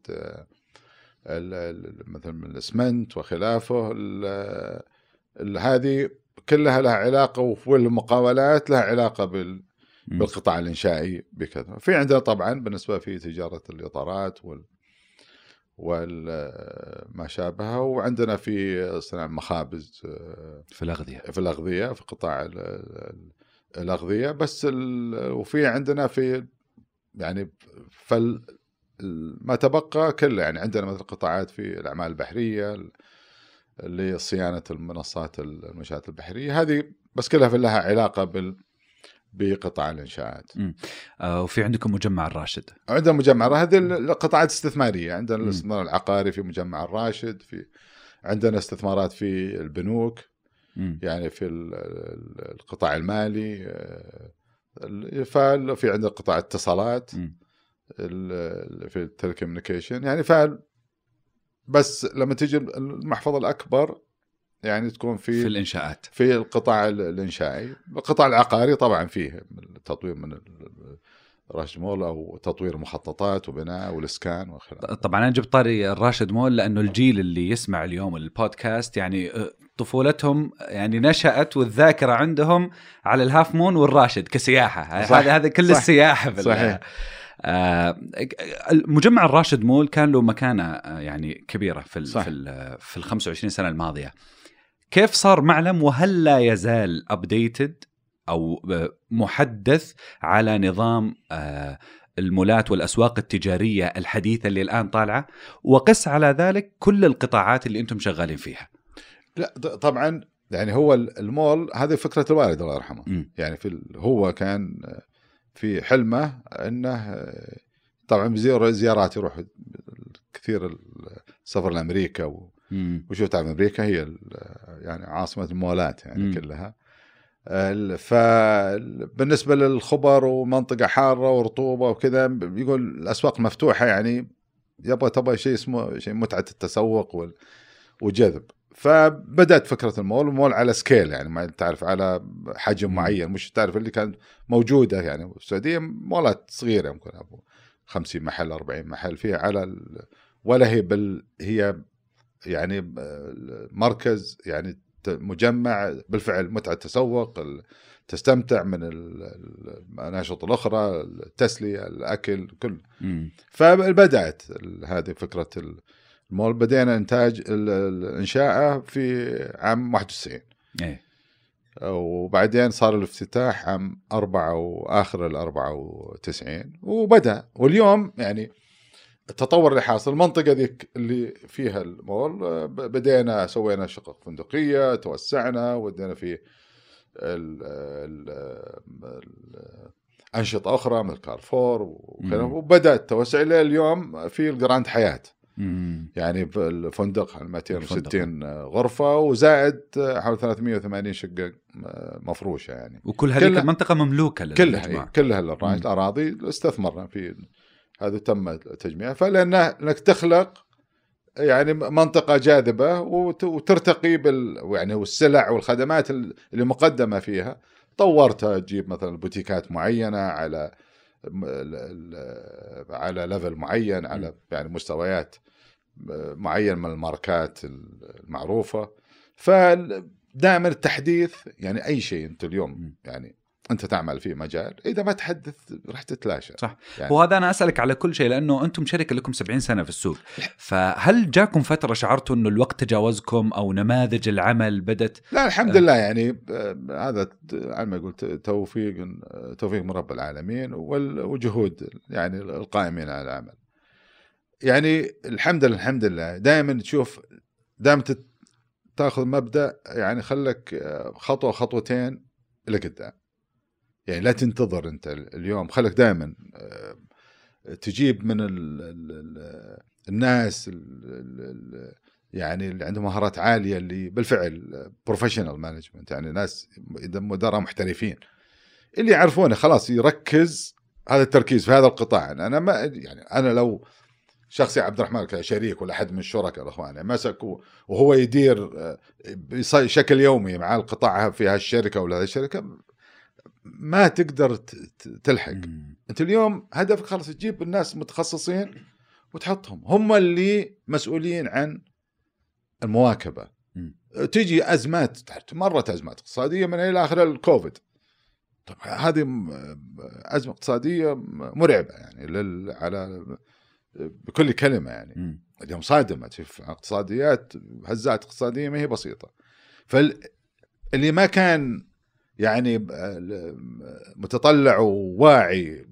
آه، مثل من الاسمنت وخلافه هذه كلها لها علاقة والمقاولات لها علاقة بال بالقطاع الإنشائي بكذا في عندنا طبعا بالنسبة في تجارة الإطارات وال وما شابهه وعندنا في صناعة مخابز في الأغذية. في الأغذية في قطاع الأغذية. بس وفي عندنا في يعني فل ما تبقى كله يعني عندنا مثل قطاعات في الأعمال البحرية لصيانه المنصات المنشآت البحرية. هذه بس كلها في لها علاقة بال بقطاع الإنشاءات. آه وفي عندكم مجمع الراشد. عندنا مجمع هذه القطاعات الاستثماريه، عندنا الاستثمار العقاري في مجمع الراشد، في عندنا استثمارات في البنوك مم. يعني في القطاع المالي آه، ففي عندنا قطاع الاتصالات. في التليكومنيكيشن يعني ف بس لما تيجي المحفظة الأكبر يعني تكون في في الإنشاءات. في القطاع الإنشائي. القطاع العقاري طبعا فيه التطوير من راشد مول أو تطوير مخططات وبناء والإسكان وخلافه طبعا أنا جبت طاري الراشد مول لأنه الجيل اللي يسمع اليوم البودكاست يعني طفولتهم يعني نشأت والذاكرة عندهم على الهاف مون والراشد كسياحة. هذا هذا كل صح. السياحة صحيح. مجمع الراشد مول كان له مكانة آه، يعني كبيرة في ال صح. في ال في ال 25 سنة الماضية. كيف صار معلم؟ وهل لا يزال ابديتد أو آه، محدث على نظام آه، المولات والأسواق التجارية الحديثة اللي الآن طالعة؟ وقس على ذلك كل القطاعات اللي أنتم شغالين فيها. لا طبعا يعني هو ال- المول هذه فكرة الوالد الله يرحمه. مم. يعني في ال- هو كان في حلمه انه طبعا بزيار زيارات يروح كثير السفر لأمريكا. وشوف تعرف أمريكا هي يعني عاصمة المولات يعني مم. كلها ال- فبالنسبه للخبر ومنطقة حارة ورطوبة وكذا يقول الأسواق مفتوحة يعني يبغى تبغى شيء اسمه شيء متعة التسوق وال- وجذب فبدأت فكرة المول المول على سكيل يعني ما تعرف على حجم. معين مش تعرف اللي كانت موجودة يعني في السعودية مولات صغيرة يمكن أبو 50 محل 40 محل فيها على ال... ولا هي بل هي يعني ب- مركز يعني مجمع بالفعل متعة تسوق ال- تستمتع من ال- الاناشطه الأخرى التسلية الأكل كل. فبدأت هذه فكرة المول بدينا إنتاج انشائه في عام 91 إيه. وبعدين صار الافتتاح عام أربعة وآخر ال 94 وبدأ. واليوم يعني التطور اللي حاصل المنطقة ذيك اللي فيها المول بدينا سوينا شقق فندقية توسعنا ودينا في ال ال ال أنشطة أخرى مثل كارفور. وبدأ التوسع إلى اليوم في الجراند حياة. مم. يعني الفندق على 260 غرفة وزائد حوالي 380 شقة مفروشة يعني وكل هذه كلها- المنطقة مملوكة كلها. هي كلها الأراضي- مم. الأراضي استثمرنا في هذا تم تجميعها فلأنه إنك تخلق يعني منطقة جاذبة وت- وترتقي بال يعني والسلع والخدمات اللي مقدمة فيها طورتها تجيب مثلا بوتيكات معينة على على level معين على يعني مستويات معين من الماركات المعروفة فدائما التحديث يعني أي شيء أنت اليوم. يعني أنت تعمل فيه مجال إذا ما تحدث راح تتلاشى صح. يعني وهذا أنا أسألك على كل شيء لأنه أنتم شركة لكم 70 سنة في السوق فهل جاكم فترة شعرتوا إنه الوقت تجاوزكم أو نماذج العمل بدت لا الحمد لله يعني آه، هذا على ما قلت توفيق توفيق من رب العالمين وجهود يعني القائمين على العمل. يعني الحمد لله الحمد لله دائما تشوف دائما تاخذ مبدأ يعني خلك آه، خطوة خطوتين لقدام. يعني لا تنتظر انت اليوم. خلك دائما تجيب من ال ال ال الناس ال يعني اللي عندهم مهارات عالية اللي بالفعل professional management يعني ناس مدراء محترفين اللي يعرفونه خلاص يركز هذا التركيز في هذا القطاع. أنا ما يعني أنا لو شخصي عبد الرحمن كشريك ولا أحد من الشركاء الإخوان يعني مسك وهو يدير آه، بشكل يومي مع القطاع في هالشركه ولا هذه الشركة ما تقدر تلحق. مم. انت اليوم هدفك خلاص تجيب الناس متخصصين وتحطهم. هم اللي مسؤولين عن المواكبة. مم. تجي أزمات مرت أزمات اقتصادية من إلى آخر الكوفيد. طب هذه أزمة اقتصادية مرعبة يعني لل على بكل كلمة يعني. مم. اليوم صادمه تشوف اقتصاديات هزات اقتصادية ما هي بسيطة. فاللي ما كان يعني متطلع وواعي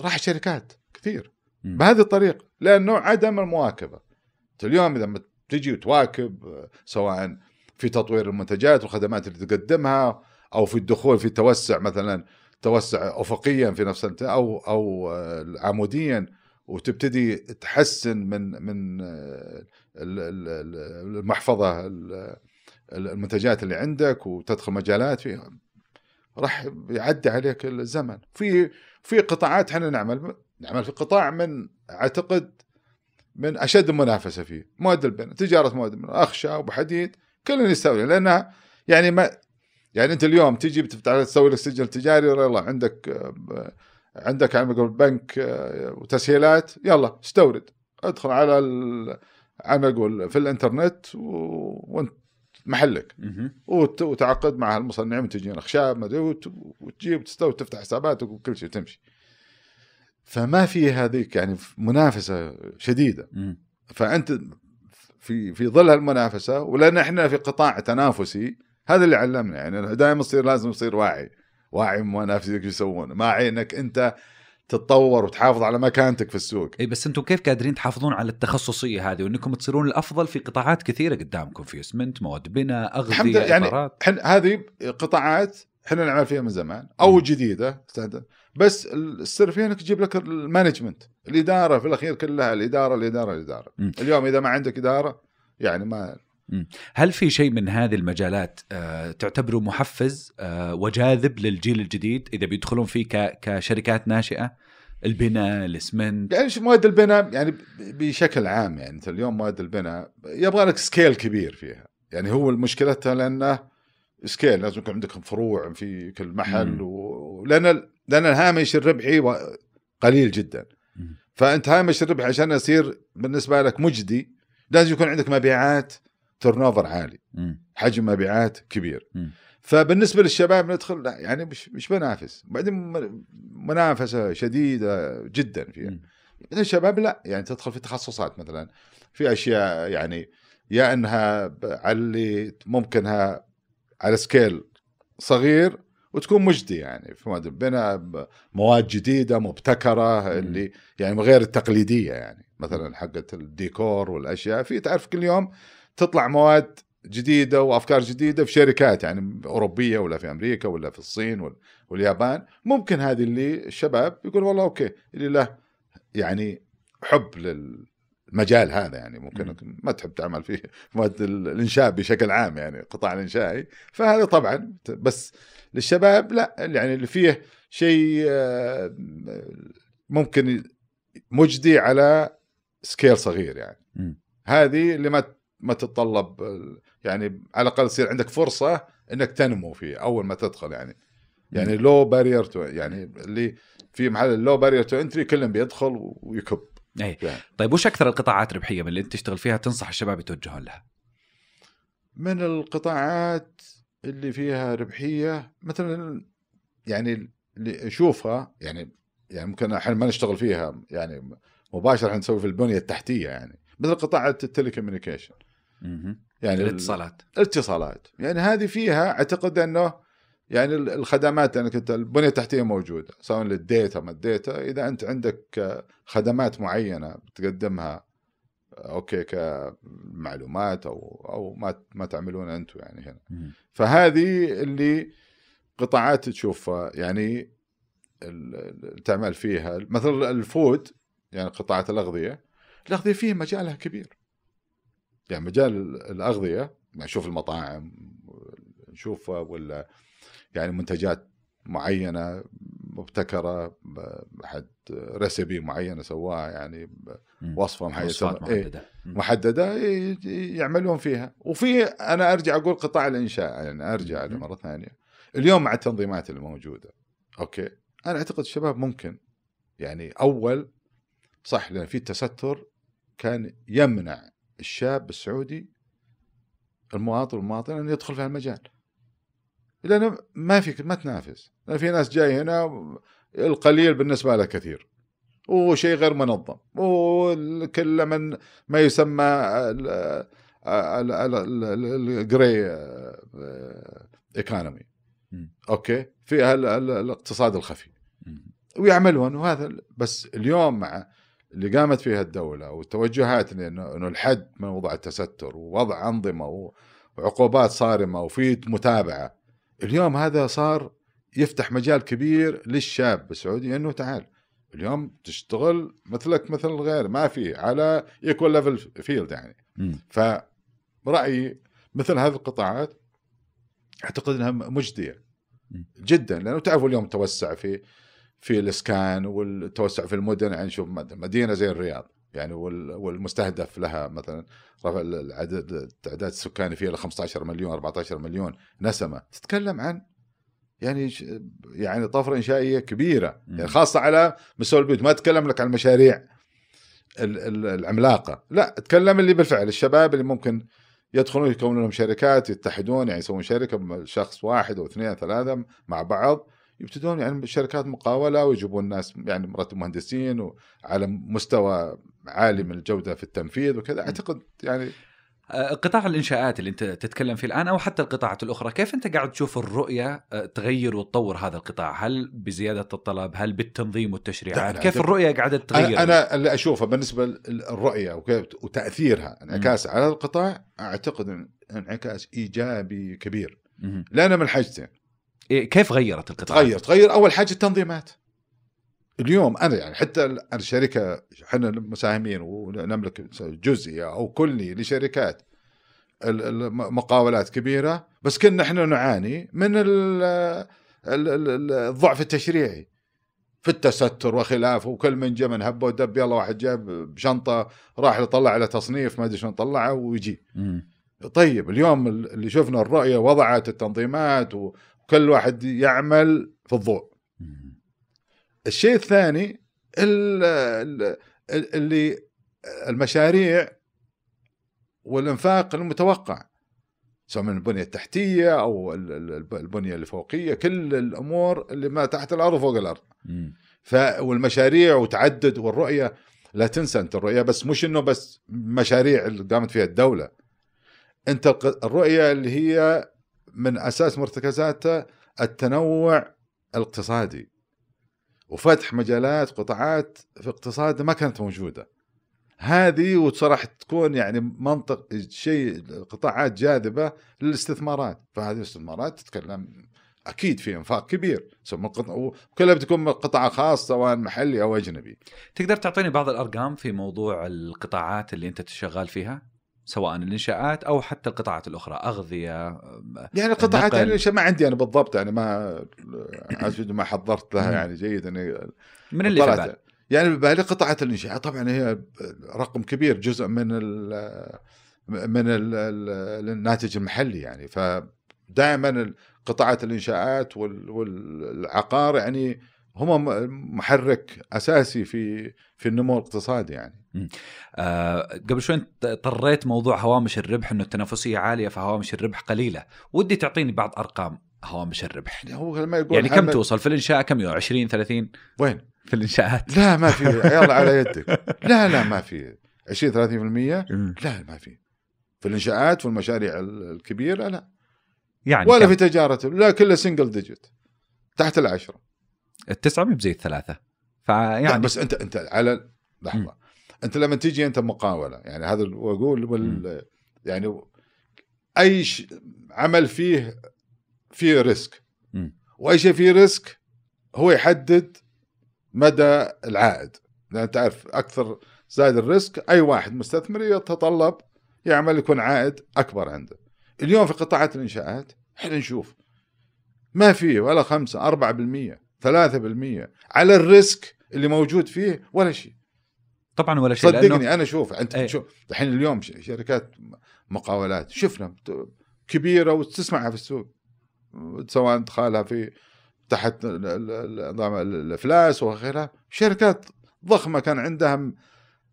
راح شركات كثير. بهذه الطريقة لأنه عدم المواكبة اليوم إذا تجي وتواكب سواء في تطوير المنتجات والخدمات اللي تقدمها أو في الدخول في توسع مثلا توسع افقيا في نفس أو أو عموديا وتبتدي تحسن من من ال- ال- ال- المحفظة ال- المنتجات اللي عندك وتدخل مجالات فيها. راح يعدي عليك الزمن. في في قطاعات إحنا نعمل نعمل في قطاع من أعتقد من أشد المنافسة فيه. مواد البناء تجارة مواد البناء أخشى وبحديد كلنا يستوي لأنها يعني ما يعني أنت اليوم تجي بتفتح تسوي لك سجل تجاري يلا عندك عندك على ما يقول بنك وتسهيلات يلا استورد. ادخل على على ما يقول في الإنترنت وانت محلك مهم. وت- وتعاقد مع المصنعين منتجين اخشاب ما أدري وت- وتجيب تستوي تفتح حساباتك وكل شيء تمشي. فما في هذيك يعني منافسة شديدة. فأنت في في ظل هالمنافسة ولان إحنا في قطاع تنافسي هذا اللي علمنا يعني دائما تصير لازم تصير واعي واعي منافسك إيش يسوون مع انك أنت تتطور وتحافظ على مكانتك في السوق اي بس أنتم كيف قادرين تحافظون على التخصصية هذه وإنكم تصيرون الأفضل في قطاعات كثيرة قدامكم في اسمنت مواد بناء الحمد اغذيه لله يعني حن هذه قطاعات إحنا نعمل فيها من زمان أو مم. جديدة. بس السر فيها إنك تجيب لك ال management الإدارة في الأخير كلها الإدارة الإدارة الإدارة مم. اليوم إذا ما عندك إدارة يعني ما هل في شيء من هذه المجالات آه، تعتبره محفز آه، وجاذب للجيل الجديد إذا بيدخلون فيه كشركات ناشئة؟ البناء الاسمنت؟ يعني مواد البناء يعني بشكل عام يعني انت اليوم مواد البناء يبغى لك scale كبير فيها. يعني هو مشكلتها لأنه scale لازم يكون عندك فروع في كل محل مم. و... لأن الهامش الربحي قليل جدا. مم. فأنت هامش الربح عشان يصير بالنسبة لك مجدي لازم يكون عندك مبيعات turnover عالي. مم. حجم مبيعات كبير. مم. فبالنسبة للشباب ندخل لا يعني مش مش بنافس بعدين منافسة شديدة جدا فيها. بعدين الشباب لا يعني تدخل في تخصصات مثلا في أشياء يعني يا إنها على اللي ممكنها على scale صغير وتكون مجدي يعني. في مواد البناء ب- مواد جديدة مبتكرة اللي يعني غير التقليدية يعني. مثلا حقه الديكور والأشياء في تعرف كل يوم تطلع مواد جديدة وأفكار جديدة في شركات يعني أوروبية ولا في أمريكا ولا في الصين وال- واليابان ممكن هذه اللي الشباب يقول والله okay اللي له يعني حب للمجال هذا يعني ممكن مم. ما تحب تعمل فيه (laughs) مواد ال- الإنشاء بشكل عام يعني القطاع الانشائي فهذا طبعا بس للشباب لا يعني اللي فيه شيء آه، ممكن مجدي على scale صغير يعني مم. هذه اللي ما ما تتطلب يعني على الأقل يصير عندك فرصة إنك تنمو فيه أول ما تدخل يعني يعني low barrier to يعني اللي في محل ال low barrier to entry كلهم بيدخل ويكب اي يعني. طيب وش أكثر القطاعات ربحية من اللي أنت تشتغل فيها تنصح الشباب يتوجهون لها؟ من القطاعات اللي فيها ربحية مثلا يعني اللي أشوفها يعني يعني ممكن إحنا ما نشتغل فيها يعني مباشرة إحنا نسوي في البنية التحتية يعني مثل قطاع ال telecommunication. يعني ال- الاتصالات. الاتصالات. يعني هذه فيها أعتقد أنه يعني ال- الخدمات انك انت البنية التحتية موجودة سواء لل data ما ال data إذا أنت عندك خدمات معينة بتقدمها okay كمعلومات أو أو ما ما تعملون أنتم يعني هنا. فهذه اللي قطاعات تشوفها. يعني تعمل فيها مثل ال food يعني قطاعات الأغذية. الأغذية فيه مجالها كبير. يعني مجال ال- الأغذية يعني نشوف المطاعم نشوفها ولا يعني منتجات معينة مبتكرة احد ريسبي معينة سواها يعني. وصفة إيه. محددة. محددة ي- يعملون فيها وفي أنا أرجع أقول قطاع الإنشاء يعني أرجع. مره ثانية اليوم مع التنظيمات الموجوده أوكي أنا أعتقد الشباب ممكن يعني أول صح لأن في تستر كان يمنع الشاب السعودي المواطن والمواطن انه يدخل في هالمجال. لأنه ما في ما تنافس. لأن في ناس جاي هنا القليل بالنسبة له كثير. وشيء غير منظم. وكل من ما يسمى ال grey economy مم. okay؟ في ال- ال- الاقتصاد الخفي. ويعملون وهذا بس اليوم مع اللي قامت فيها الدولة والتوجهات انه الحد من وضع التستر ووضع أنظمة وعقوبات صارمة وفي متابعة اليوم هذا صار يفتح مجال كبير للشاب السعودي إنه تعال اليوم تشتغل مثلك مثل غير ما في على equal level field يعني مم. فرأيي مثل هذه القطاعات أعتقد إنها مجدية. جدا لأنه تعرفوا اليوم توسع في في الإسكان والتوسع في المدن يعني شوف مد- مدينة زي الرياض يعني وال- والمستهدف لها مثلا رفع العدد التعداد السكاني فيها ل 15 مليون 14 مليون نسمة. تتكلم عن يعني يعني طفرة إنشائية كبيرة. يعني خاصة على مستوى البيوت. ما أتكلم لك عن المشاريع ال- ال- العملاقة. لا أتكلم اللي بالفعل الشباب اللي ممكن يدخلون يكونون لهم شركات يتحدون يعني يسوون شركة شخص واحد أو اثنين ثلاثة مع بعض يبتدون يعني شركات مقاولة ويجيبون ناس يعني مرتب مهندسين وعلى مستوى عالي من الجودة في التنفيذ وكذا أعتقد يعني آه، قطاع الإنشاءات اللي أنت تتكلم فيه الآن أو حتى القطاعات الأخرى، كيف أنت قاعد تشوف الرؤية آه، تغير وتطور هذا القطاع؟ هل بزيادة الطلب؟ هل بالتنظيم والتشريعات؟ كيف الرؤية قاعدة تغير؟ أنا, اللي أشوفه بالنسبة للرؤية وتأثيرها انعكاس على القطاع أعتقد إنعكاس إيجابي كبير. لأن من حاجتين. إيه كيف غيرت القطاع؟ تغير تغير أول حاجة التنظيمات. اليوم أنا يعني حتى الشركة إحنا مساهمين ونملك جزئي أو كلي لشركات المقاولات كبيرة بس كنا إحنا نعاني من الضعف التشريعي في التستر وخلافه وكل من جاء من هبه ودب يلا واحد جاب بشنطه راح يطلع على تصنيف ما أدري شلون طلعه ويجي طيب اليوم اللي شفنا الرؤية وضعت التنظيمات وكل واحد يعمل في الضوء. الشيء الثاني اللي المشاريع والإنفاق المتوقع سواء من البنية التحتية أو البنية الفوقيه كل الأمور اللي ما تحت الأرض وفوق الأرض. ف والمشاريع وتعدد والرؤية. لا تنسى أنت الرؤية بس مش إنه بس مشاريع اللي قامت فيها الدولة. أنت الرؤية اللي هي من أساس مرتكزاتها التنوع الاقتصادي. وفتح مجالات قطاعات في اقتصاد ما كانت موجودة. هذه وصراحة تكون يعني منطق شيء قطاعات جاذبة للاستثمارات. فهذه الاستثمارات تتكلم أكيد في إنفاق كبير. وكلها بتكون قطاع خاص سواء محلي أو أجنبي. تقدر تعطيني بعض الأرقام في موضوع القطاعات اللي أنت شغال فيها؟ سواء الإنشاءات أو حتى القطاعات الأخرى أغذية يعني قطاعات يعني ما عندي أنا بالضبط يعني ما ما حضرت لها يعني جيد اني من اللي في يعني بالي قطاعات الإنشاء. طبعا هي رقم كبير جزء من ال من ال الناتج المحلي يعني. فدائما قطاعات الإنشاءات والعقار يعني هم محرك أساسي في في النمو الاقتصادي يعني. آه قبل شوي طريت موضوع هوامش الربح إنه التنافسية عالية فهوامش الربح قليلة، ودي تعطيني بعض أرقام هوامش الربح. يعني هو ما يقول يعني كم توصل؟ في الإنشاء كم 20 30 وين؟ في الإنشاءات. لا ما في. يلا على (laughs) يدك. لا لا ما في. 20 30% لا ما في. في الإنشاءات والمشاريع الكبيرة لا. يعني ولا كم؟ في تجارته لا كله single digit تحت العشرة. التسعة مو بزي الثلاثة. فيعني بس انت انت على لحظة. انت لما تيجي انت مقاولة يعني هذا واقول وال يعني أي عمل فيه فيه risk. وأي شيء فيه risk هو يحدد مدى العائد. لأن تعرف أكثر زايد ال risk أي واحد مستثمر يتطلب يعمل يكون عائد أكبر عنده. اليوم في قطاعات الإنشاءات إحنا نشوف ما في ولا خمسة أربعة بالمية. ثلاثة بالمية على ال risk اللي موجود فيه ولا شيء. طبعا ولا شيء صدقني لأنه... أنا شوف أنت إيه. شوف الحين اليوم شركات مقاولات شفنا كبيرة وتسمعها في السوق. سواء ادخالها في تحت نظام الأفلاس وغيرها. شركات ضخمة كان عندها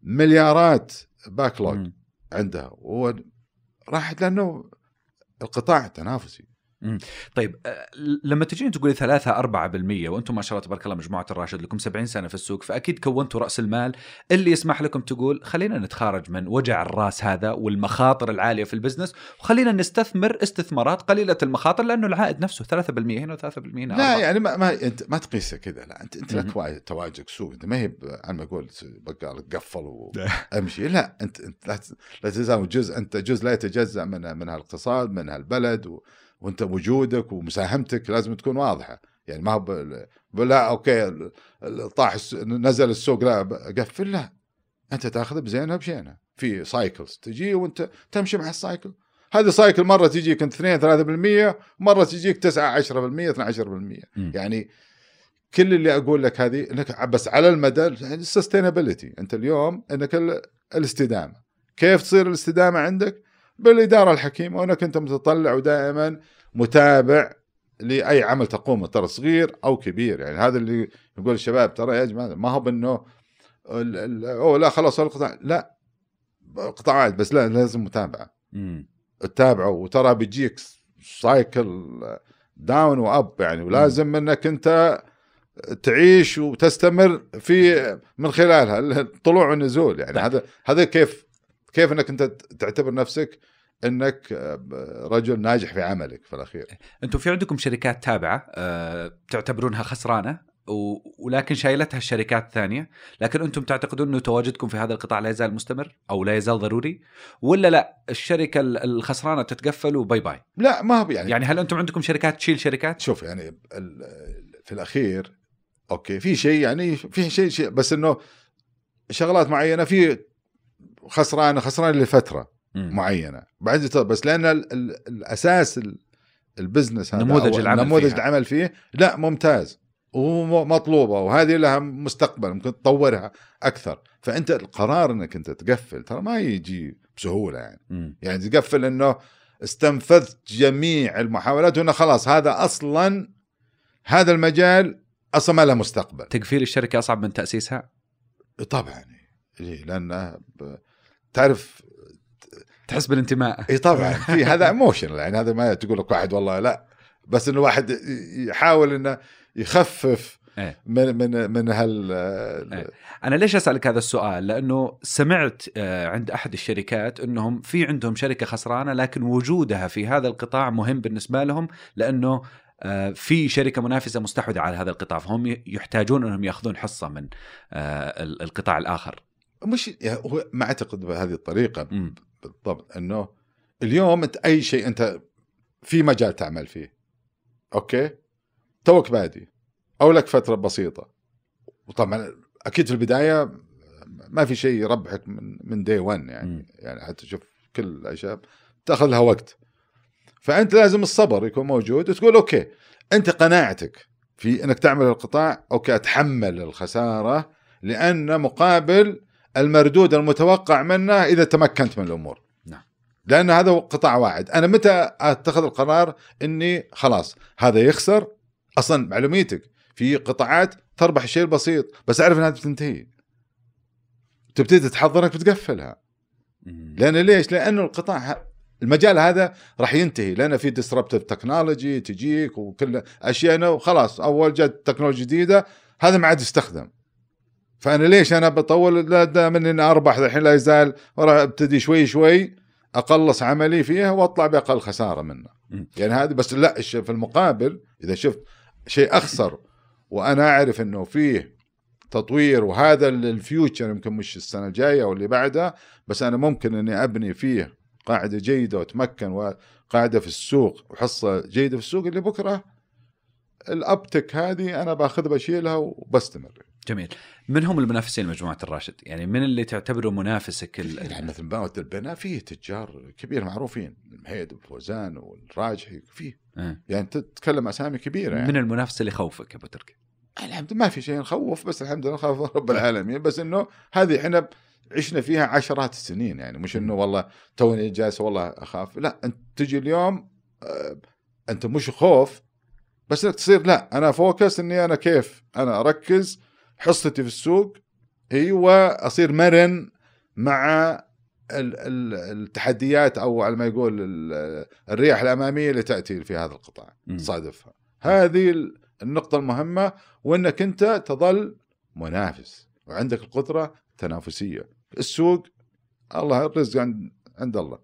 مليارات backlog عندها وراحت لأنه القطاع تنافسي طيب آه، لما تجين تقولي 3 4% وأنتم ما شاء الله تبارك الله مجموعة الراشد لكم 70 سنة في السوق فأكيد كونتوا رأس المال اللي يسمح لكم تقول خلينا نتخارج من وجع الرأس هذا والمخاطر العالية في البزنس وخلينا نستثمر استثمارات قليلة المخاطر لأنه العائد نفسه 3% هنا و3% هنا لا يعني ما ما أنت ما تقيسها كذا لا انت أنت لك تواجد سوق أنت ما هي أنا ما أقول بقال قفل وامشي (laughs) لا انت أنت لا تزال جزء أنت جزء لا يتجزأ من من هالاقتصاد من هالبلد و وانت وجودك ومساهمتك لازم تكون واضحة. يعني ما هو لا okay طاح نزل السوق لا قفل لا. أنت تأخذ بزينها بشينها في cycles تجي وانت تمشي مع ال cycle هذه cycle مرة تجيك انت 2 3% مرة تجيك 9 10% 12% يعني كل اللي أقول لك هذه إنك بس على المدى ال sustainability أنت اليوم إنك الاستدامة. كيف تصير الاستدامة عندك؟ بالإدارة الحكيمة وأنك أنت متطلع ودائما متابع لأي عمل تقوم ترى صغير أو كبير. يعني هذا اللي يقول الشباب ترى يا جماعة ما هو بأنه أو لا خلاص القطاع لا قطاعات بس لا لازم متابعة. تتابعه وترى بيجيك cycle down و up يعني ولازم أنك أنت تعيش وتستمر في من خلالها الطلوع والنزول يعني. هذا هذا كيف كيف إنك أنت تعتبر نفسك إنك رجل ناجح في عملك في الأخير أنتم في عندكم شركات تابعة أه تعتبرونها خسرانة ولكن شايلتها الشركات الثانية، لكن أنتم تعتقدون إنه تواجدكم في هذا القطاع لا يزال مستمر أو لا يزال ضروري؟ ولا لا الشركة ال- الخسرانة تتقفل وباي باي؟ لا ما هو يعني, يعني هل أنتم عندكم شركات تشيل شركات؟ شوف يعني في الأخير okay في شيء يعني في شيء, شيء بس إنه شغلات معينة في خسران خسران لفترة مم. معينة بعد بس لأن ال ال الأساس ال- ال business هذا نموذج العمل نموذج فيها. العمل فيه لا ممتاز ومطلوبه وهذه لها مستقبل ممكن تطورها أكثر فأنت القرار إنك أنت تقفل ترى ما يجي بسهولة يعني مم. يعني تقفل إنه استنفذت جميع المحاولات وإنه خلاص هذا أصلا هذا المجال أصلا ما له مستقبل تقفيل الشركة أصعب من تأسيسها؟ طبعا إيه، لأن ب- تعرف تحس بالانتماء إي طبعا (laughs) في هذا ايموشنال يعني هذا ما تقول لك واحد والله لا بس إنه واحد يحاول إنه يخفف إيه. من من من هال إيه. أنا ليش أسألك هذا السؤال؟ لأنه سمعت آه، عند أحد الشركات إنهم في عندهم شركة خسرانة لكن وجودها في هذا القطاع مهم بالنسبة لهم لأنه آه، في شركة منافسة مستحوذة على هذا القطاع فهم يحتاجون إنهم يأخذون حصة من آه، ال- القطاع الآخر. مش يعني هو ما أعتقد بهذه الطريقة مم. بالضبط إنه اليوم أنت أي شيء أنت في مجال تعمل فيه. okay؟ توك بادي. أو لك فترة بسيطة. وطبعا أكيد في البداية ما في شيء يربحك من من day 1 يعني. مم. يعني حتى تشوف كل الأشياء تأخذ لها وقت. فأنت لازم الصبر يكون موجود وتقول okay أنت قناعتك في إنك تعمل القطاع okay أتحمل الخسارة لأن مقابل المردود المتوقع منه إذا تمكنت من الأمور. نعم. لأن هذا قطاع واحد أنا متى أتخذ القرار إني خلاص هذا يخسر؟ أصلا معلوميتك في قطاعات تربح الشيء البسيط بس أعرف إنها بتنتهي تبتدي تحضر إنك بتقفلها. لأن ليش؟ لأنه القطاع المجال هذا راح ينتهي. لأن في ديسربتيف تكنولوجي تجيك وكل أشياء إنه خلاص أول جت تكنولوجيا جديدة هذا ما عاد يستخدم. فأنا ليش أنا بطول؟ لا دام إني أربح الحين لا يزال وراح أبتدي شوي شوي أقلص عملي فيها وأطلع بأقل خسارة منه. يعني هذه بس لا في المقابل إذا شفت شيء أخسر وأنا أعرف إنه فيه تطوير وهذا ال- الفيوتشر يمكن مش السنة الجاية أو اللي بعدها بس أنا ممكن إني أبني فيه قاعدة جيدة وأتمكن وقاعدة في السوق وحصة جيدة في السوق اللي بكرة الأبتك هذه أنا باخذها بشيلها وبستمر. جميل. من هم المنافسين لمجموعة الراشد؟ يعني من اللي تعتبره منافسك ال- يعني مثل مواد البناء فيه تجار كبير معروفين المهيد والفوزان والراجحي فيه آه. يعني تتكلم أسامي كبيرة يعني من المنافس اللي يخوفك يا أبو تركي؟ الحمد لله ما في شيء نخوف بس الحمد لله نخاف رب العالمين بس إنه هذه إحنا عشنا فيها عشرات السنين يعني مش إنه والله توني جالس والله أخاف لا أنت تجي اليوم آه، أنت مش خوف بس إنك تصير لا أنا فوكس إني أنا كيف أنا أركز حصتي في السوق هي واصير مرن مع ال- ال- التحديات أو على ما يقول ال- الرياح الأمامية اللي تأتي في هذا القطاع. تصادفها. هذه ال- النقطة المهمة وإنك أنت تظل منافس وعندك القدرة تنافسيه السوق الله الرزق عند عند الله.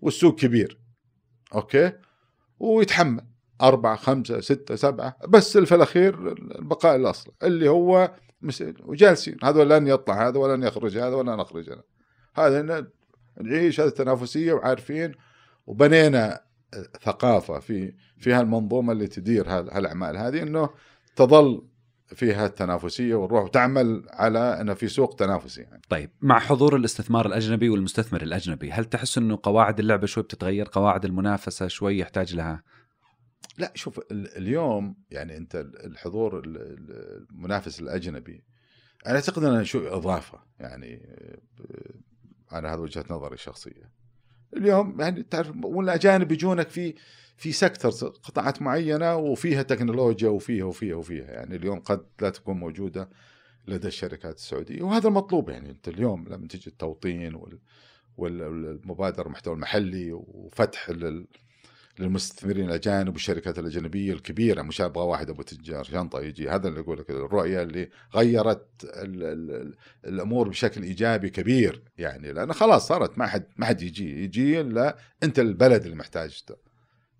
والسوق كبير أوكي؟ ويتحمل أربعة خمسة ستة سبعة بس في الأخير البقاء الأصل اللي هو وجالسين. هذا لن يطلع هذا ولن يخرج هذا ولا نخرج أنا هذا نعيش هذه التنافسية وعارفين. وبنينا ثقافة في في هالمنظومة اللي تدير هال- هالأعمال هذه أنه تظل فيها التنافسية والروح وتعمل على أنه في سوق تنافسي يعني. طيب مع حضور الاستثمار الأجنبي والمستثمر الأجنبي هل تحس إنه قواعد اللعبة شوي بتتغير؟ قواعد المنافسة شوي يحتاج لها لا شوف ال- اليوم يعني أنت ال- الحضور ال- ال- المنافس الأجنبي أنا أعتقد انه شو إضافة يعني ب- أنا هذا وجهة نظري الشخصيه اليوم يعني تعرف والاجانب يجونك في في سكتر قطاعات معينة وفيها تكنولوجيا وفيها وفيها وفيها. يعني اليوم قد لا تكون موجودة لدى الشركات السعودية. وهذا المطلوب يعني أنت اليوم لما تجي التوطين وال والمبادرة المحتوى المحلي وفتح للمستثمرين الأجانب والشركات الأجنبية الكبيرة مش أبغى واحد أبو تجار. شنطة يجي هذا اللي أقول لك الرؤية اللي غيرت ال ال الأمور بشكل إيجابي كبير. يعني لأن خلاص صارت ما حد ما حد يجي يجي إلا أنت البلد اللي محتاجته.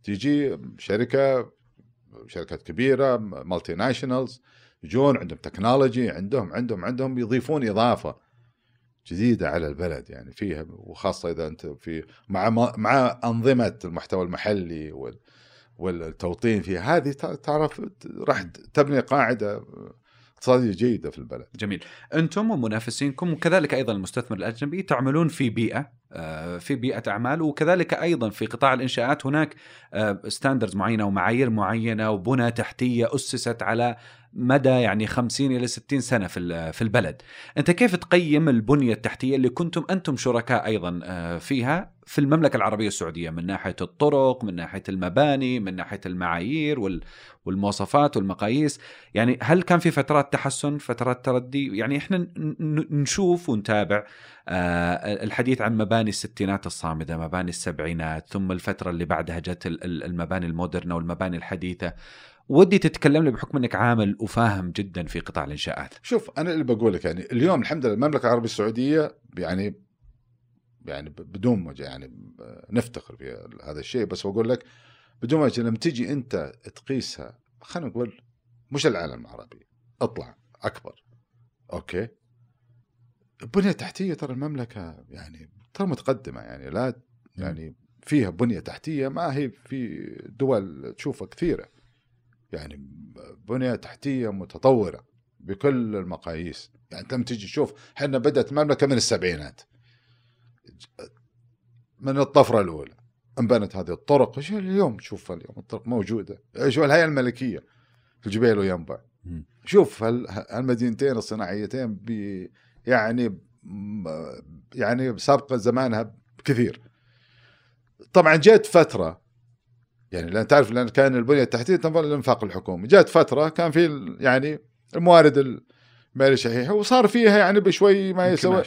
تيجي شركة شركات كبيرة multinationals يجون عندهم technology عندهم عندهم عندهم يضيفون إضافة. جديدة على البلد يعني فيها وخاصة إذا أنت في مع مع أنظمة المحتوى المحلي وال والتوطين فيها هذه تعرف راح تبني قاعدة اقتصادية جيدة في البلد. جميل، أنتم ومنافسينكم وكذلك أيضا المستثمر الأجنبي تعملون في بيئة آه، في بيئة أعمال وكذلك أيضا في قطاع الإنشاءات هناك ستاندردز آه، معينة ومعايير معينة وبنى تحتية أسست على مدى يعني 50 إلى 60 سنة في في البلد. أنت كيف تقيم البنية التحتية اللي كنتم أنتم شركاء أيضا آه، فيها في المملكة العربية السعودية من ناحية الطرق، من ناحية المباني، من ناحية المعايير والمواصفات والمقاييس، يعني هل كان في فترات تحسن، فترات تردي؟ يعني إحنا نشوف ونتابع آه، الحديث عن مباني الستينات الصامده، مباني السبعينات، ثم الفترة اللي بعدها جت المباني المودرنة والمباني الحديثة. ودي تتكلم لي بحكم إنك عامل وفاهم جدا في قطاع الإنشاءات. شوف أنا اللي بقول لك يعني اليوم الحمد لله المملكة العربية السعودية يعني يعني بدون وجه يعني نفتخر في هذا الشيء بس بقول لك بدون وجه لما تجي أنت تقيسها خلينا نقول مش العالم العربي اطلع أكبر. أوكي؟ البنيه التحتيه ترى المملكة يعني ترى متقدمة يعني لا يعني فيها بنية تحتية ما هي في دول تشوفها كثيرة. يعني بنية تحتية متطورة بكل المقاييس. يعني أنت تجي تشوف إحنا بدأت المملكة من السبعينات. من الطفرة الأولى. انبنت هذه الطرق. إيش اليوم شوف اليوم الطرق موجودة؟ شوف الهيئة الملكية في الجبيل وينبع؟ شوف هالمدينتين الصناعيتين ب يعني يعني سابقة زمانها بكثير. طبعا جت فترة يعني لأن تعرف لأن كان البنية التحتية تنظر للانفاق الحكومي. جاءت فترة كان في يعني الموارد المالية شحيحه وصار فيها يعني بشوي ما يسوى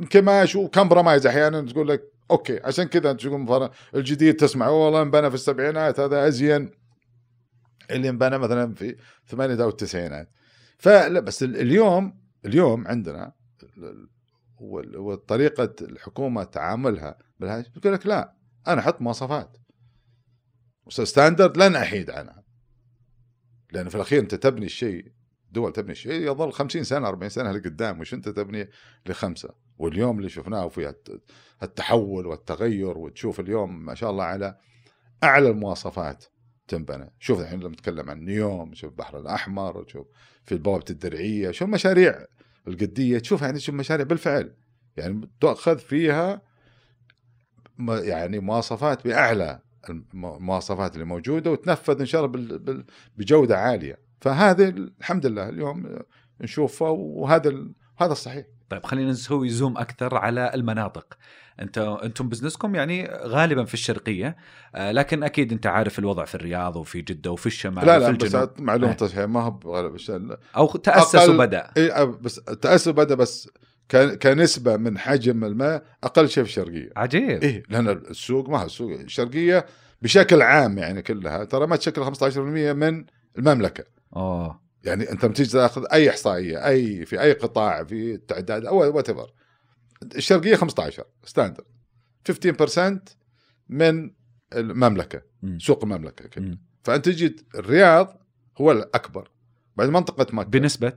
انكماش. و compromise أحيانا تقول لك okay عشان كذا تقول الجديد تسمع والله انبنى في السبعينات هذا أزين. اللي انبنى مثلا في الثمانينات أو التسعينات. فلا بس اليوم اليوم عندنا وطريقه الحكومة تعاملها بال high يقول لك لا أنا أحط مواصفات. standard لن أحيد عنها. لأن في الأخير أنت تبني الشيء دول تبني شيء يظل 50 سنة 40 سنة لقدام مش أنت تبني لخمسة. واليوم اللي شفناه في التحول والتغير وتشوف اليوم ما شاء الله على أعلى المواصفات تنبنى. شوف الحين لما نتكلم عن نيوم شوف البحر الأحمر تشوف في بوابه الدرعية شوف مشاريع القدية تشوف يعني تشوف مشاريع بالفعل. يعني تؤخذ فيها يعني مواصفات بأعلى المواصفات اللي موجودة وتنفذ إن شاء الله بجودة عالية. فهذا الحمد لله اليوم نشوفه وهذا هذا الصحيح. طيب خلينا نسوي زوم أكثر على المناطق. أنت أنتم بزنسكم يعني غالبا في الشرقية آه، لكن أكيد أنت عارف الوضع في الرياض وفي جدة وفي الشمال لا وفي لا بس معلومة تصحيح ما هو غالبا أو تأسس وبدأ. اي بس تأسس وبدأ بس كنسبة من حجم الماء أقل شيء في الشرقية. عجيب. إيه لأن السوق ما هو السوق الشرقية بشكل عام يعني كلها ترى ما تشكل 15% من المملكة. اوه يعني أنت لما تيجي تأخذ أي إحصائية أي في أي قطاع في التعداد أو what الشرقية 15 standard 15% من المملكة م. سوق المملكة كده. فأنت تجي الرياض هو الأكبر. بعد منطقة مكة. بنسبة؟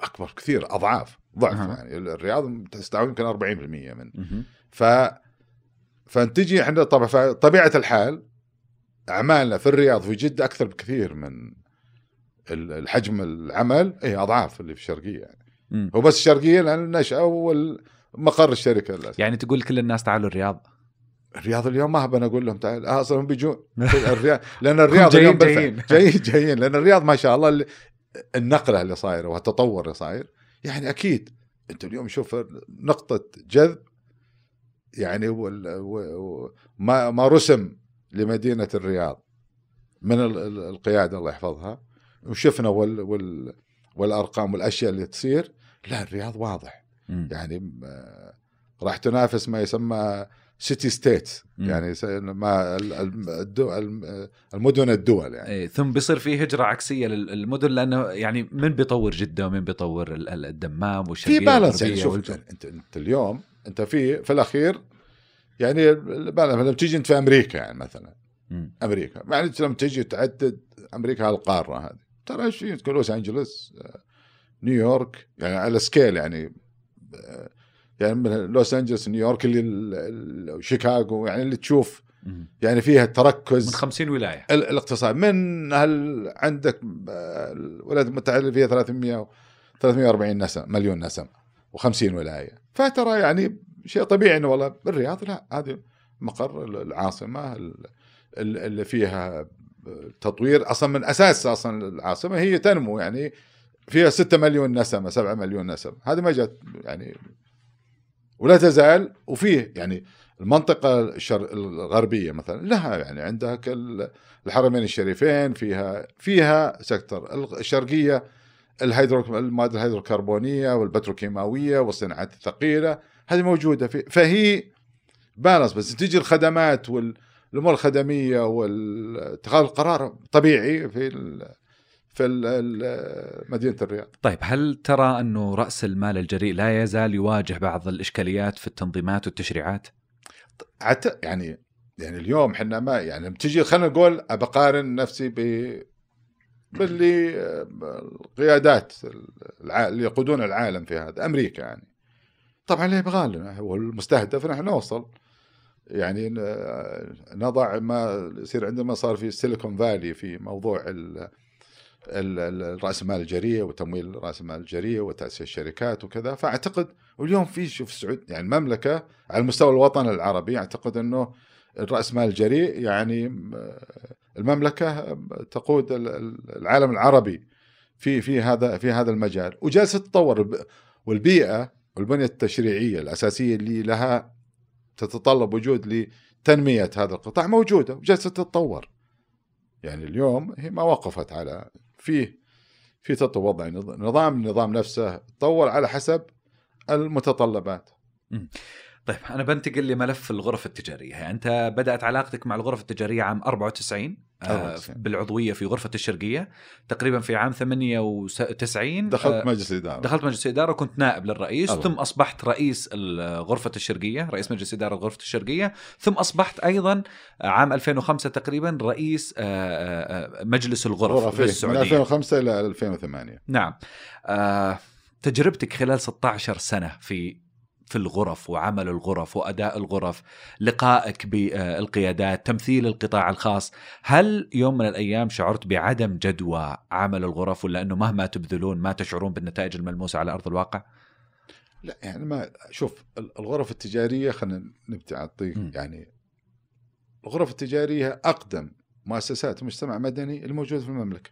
أكبر كثير أضعاف. ضعف أه. يعني الرياض تستوعب يمكن 40% من م. ف فانت تجي إحنا طبعا طبيعه الحال أعمالنا في الرياض في جدة أكثر بكثير من الحجم العمل اي أضعاف اللي في الشرقية يعني م. هو بس الشرقية لأن النشأة والمقر الشركة للأسف يعني تقول كل الناس تعالوا الرياض الرياض اليوم ما بنا أقول لهم تعال آه، أصلا هم بيجون (laughs) الرياض لأن الرياض اليوم جايين (laughs) جايين جايين لأن الرياض ما شاء الله النقلة اللي صايرة والتطور اللي صاير يعني أكيد. انت اليوم شوف نقطة جذب يعني ما ما رسم لمدينة الرياض. من القيادة الله يحفظها. وشفنا وال وال والأرقام والأشياء اللي تصير. لا الرياض واضح. م. يعني راح تنافس ما يسمى سيتي ستيت. يعني ما المدن الدول يعني إيه، ثم بيصير في هجرة عكسية للمدن لأنه يعني من بيطور جدة ومن بيطور ال- ال- الدمام والشرقية في بالانس يعني شوف والجو. انت أنت اليوم أنت في في الأخير يعني لما تيجي أنت في أمريكا يعني مثلا مم. أمريكا يعني لما تجي تعدد أمريكا هالقاره هذه ترى إيش لوس أنجلوس آه، نيويورك يعني على scale يعني آه، يعني من لوس أنجلوس نيويورك اللي ال- ال- شيكاغو يعني اللي تشوف. يعني فيها من تركز 50 ولاية. ال- الاقتصاد. من هل عندك آه، الولايات المتحدة اللي فيها 300 و- 340 نسمة مليون نسمة و50 ولاية. فترى يعني شيء طبيعي إنه والله بالرياض لا هذه مقر العاصمة ال- ال- اللي فيها تطوير أصلا من أساس أصلا العاصمة هي تنمو يعني فيها 6 مليون نسمة 7 مليون نسمة. هذه ما جت يعني ولا تزال وفيه يعني المنطقة الشر... الغربية مثلا لها يعني عندها الحرمين الشريفين فيها فيها سيكتور الشرقية الهيدرو المواد الهيدروكربونية والبتروكيماوية والصناعات الثقيلة هذه موجودة في فهي بالانس بس تجي الخدمات والامور الخدمية واتخاذ القرار طبيعي في ال... في مدينة الرياض. طيب هل ترى أنه رأس المال الجريء لا يزال يواجه بعض الإشكاليات في التنظيمات والتشريعات؟ عت... يعني يعني اليوم إحنا ما يعني لما تجي خلينا نقول بقارن نفسي ب باللي القيادات الع... اللي يقودون العالم في هذا أمريكا يعني. طبعا اللي يبغى لنا هو المستهدف نحن نوصل. يعني نضع ما يصير عندما صار في سيليكون فالي في موضوع ال... رأس المال الجريء وتمويل رأس المال الجريء وتأسيس الشركات وكذا. فأعتقد واليوم في شوف السعود يعني المملكة على مستوى الوطن العربي أعتقد إنه الراس مال الجريء يعني م- المملكة تقود ال- ال- العالم العربي في في هذا في هذا المجال. وجالسة تتطور. الب- والبيئة والبنية التشريعية الأساسية اللي لها تتطلب وجود لتنمية هذا القطاع موجودة وجالسة تتطور. يعني اليوم هي ما وقفت على فيه في تطور وضع. نظام النظام نفسه تطور على حسب المتطلبات. طيب أنا بنتقل لملف الغرف التجارية، أنت بدأت علاقتك مع الغرف التجارية عام 94 آه 94. بالعضوية في غرفة الشرقية، تقريبا في عام 98 دخلت آه، مجلس الاداره دخلت مجلس الاداره وكنت نائب للرئيس. ثم أصبحت رئيس غرفة الشرقية رئيس مجلس إدارة غرفة الشرقية. ثم أصبحت أيضا عام 2005 تقريبا رئيس آه، آه، آه، مجلس الغرف غرف في إيه، من السعوديه 2005 إلى 2008 نعم. آه، تجربتك خلال 16 سنة في في الغرف وعمل الغرف وأداء الغرف لقائك بالقيادات تمثيل القطاع الخاص. هل يوم من الأيام شعرت بعدم جدوى عمل الغرف ولا إنه مهما تبذلون ما تشعرون بالنتائج الملموسة على أرض الواقع؟ لا يعني ما شوف ال- الغرف التجارية خلينا نبدا اعطيك. يعني الغرف التجارية أقدم مؤسسات مجتمع مدني الموجودة في المملكة.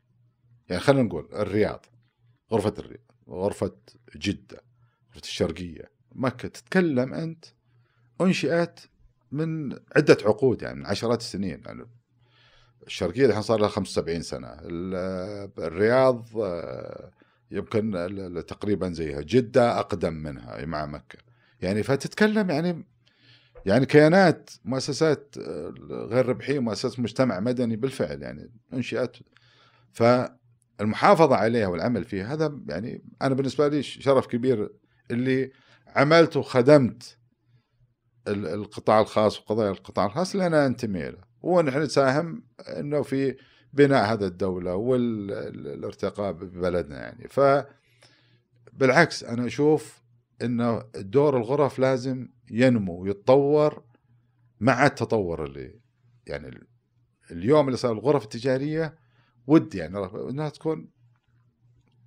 يعني خلينا نقول الرياض غرفة الرياض غرفة جدة غرفة الشرقية مكة تتكلم أنت أنشئت من عدة عقود يعني من عشرات السنين يعني. الشرقية الحين صار لها 75 سنة. ال- الرياض آه، يمكن تقريبا زيها. جدة أقدم منها مع مكة. يعني فتتكلم يعني يعني كيانات مؤسسات آه، غير ربحية مؤسسات مجتمع مدني بالفعل يعني أنشئت. فالمحافظة عليها والعمل فيها هذا يعني أنا بالنسبة لي شرف كبير اللي عملت وخدمت ال- القطاع الخاص وقضايا القطاع الخاص أنا أنتمي له. ونحن نساهم إنه في بناء هذا الدولة والارتقاء ببلدنا يعني. ف بالعكس أنا أشوف إنه دور الغرف لازم ينمو ويتطور مع التطور اللي يعني ال- اليوم اللي صار الغرف التجارية ودي يعني إنها تكون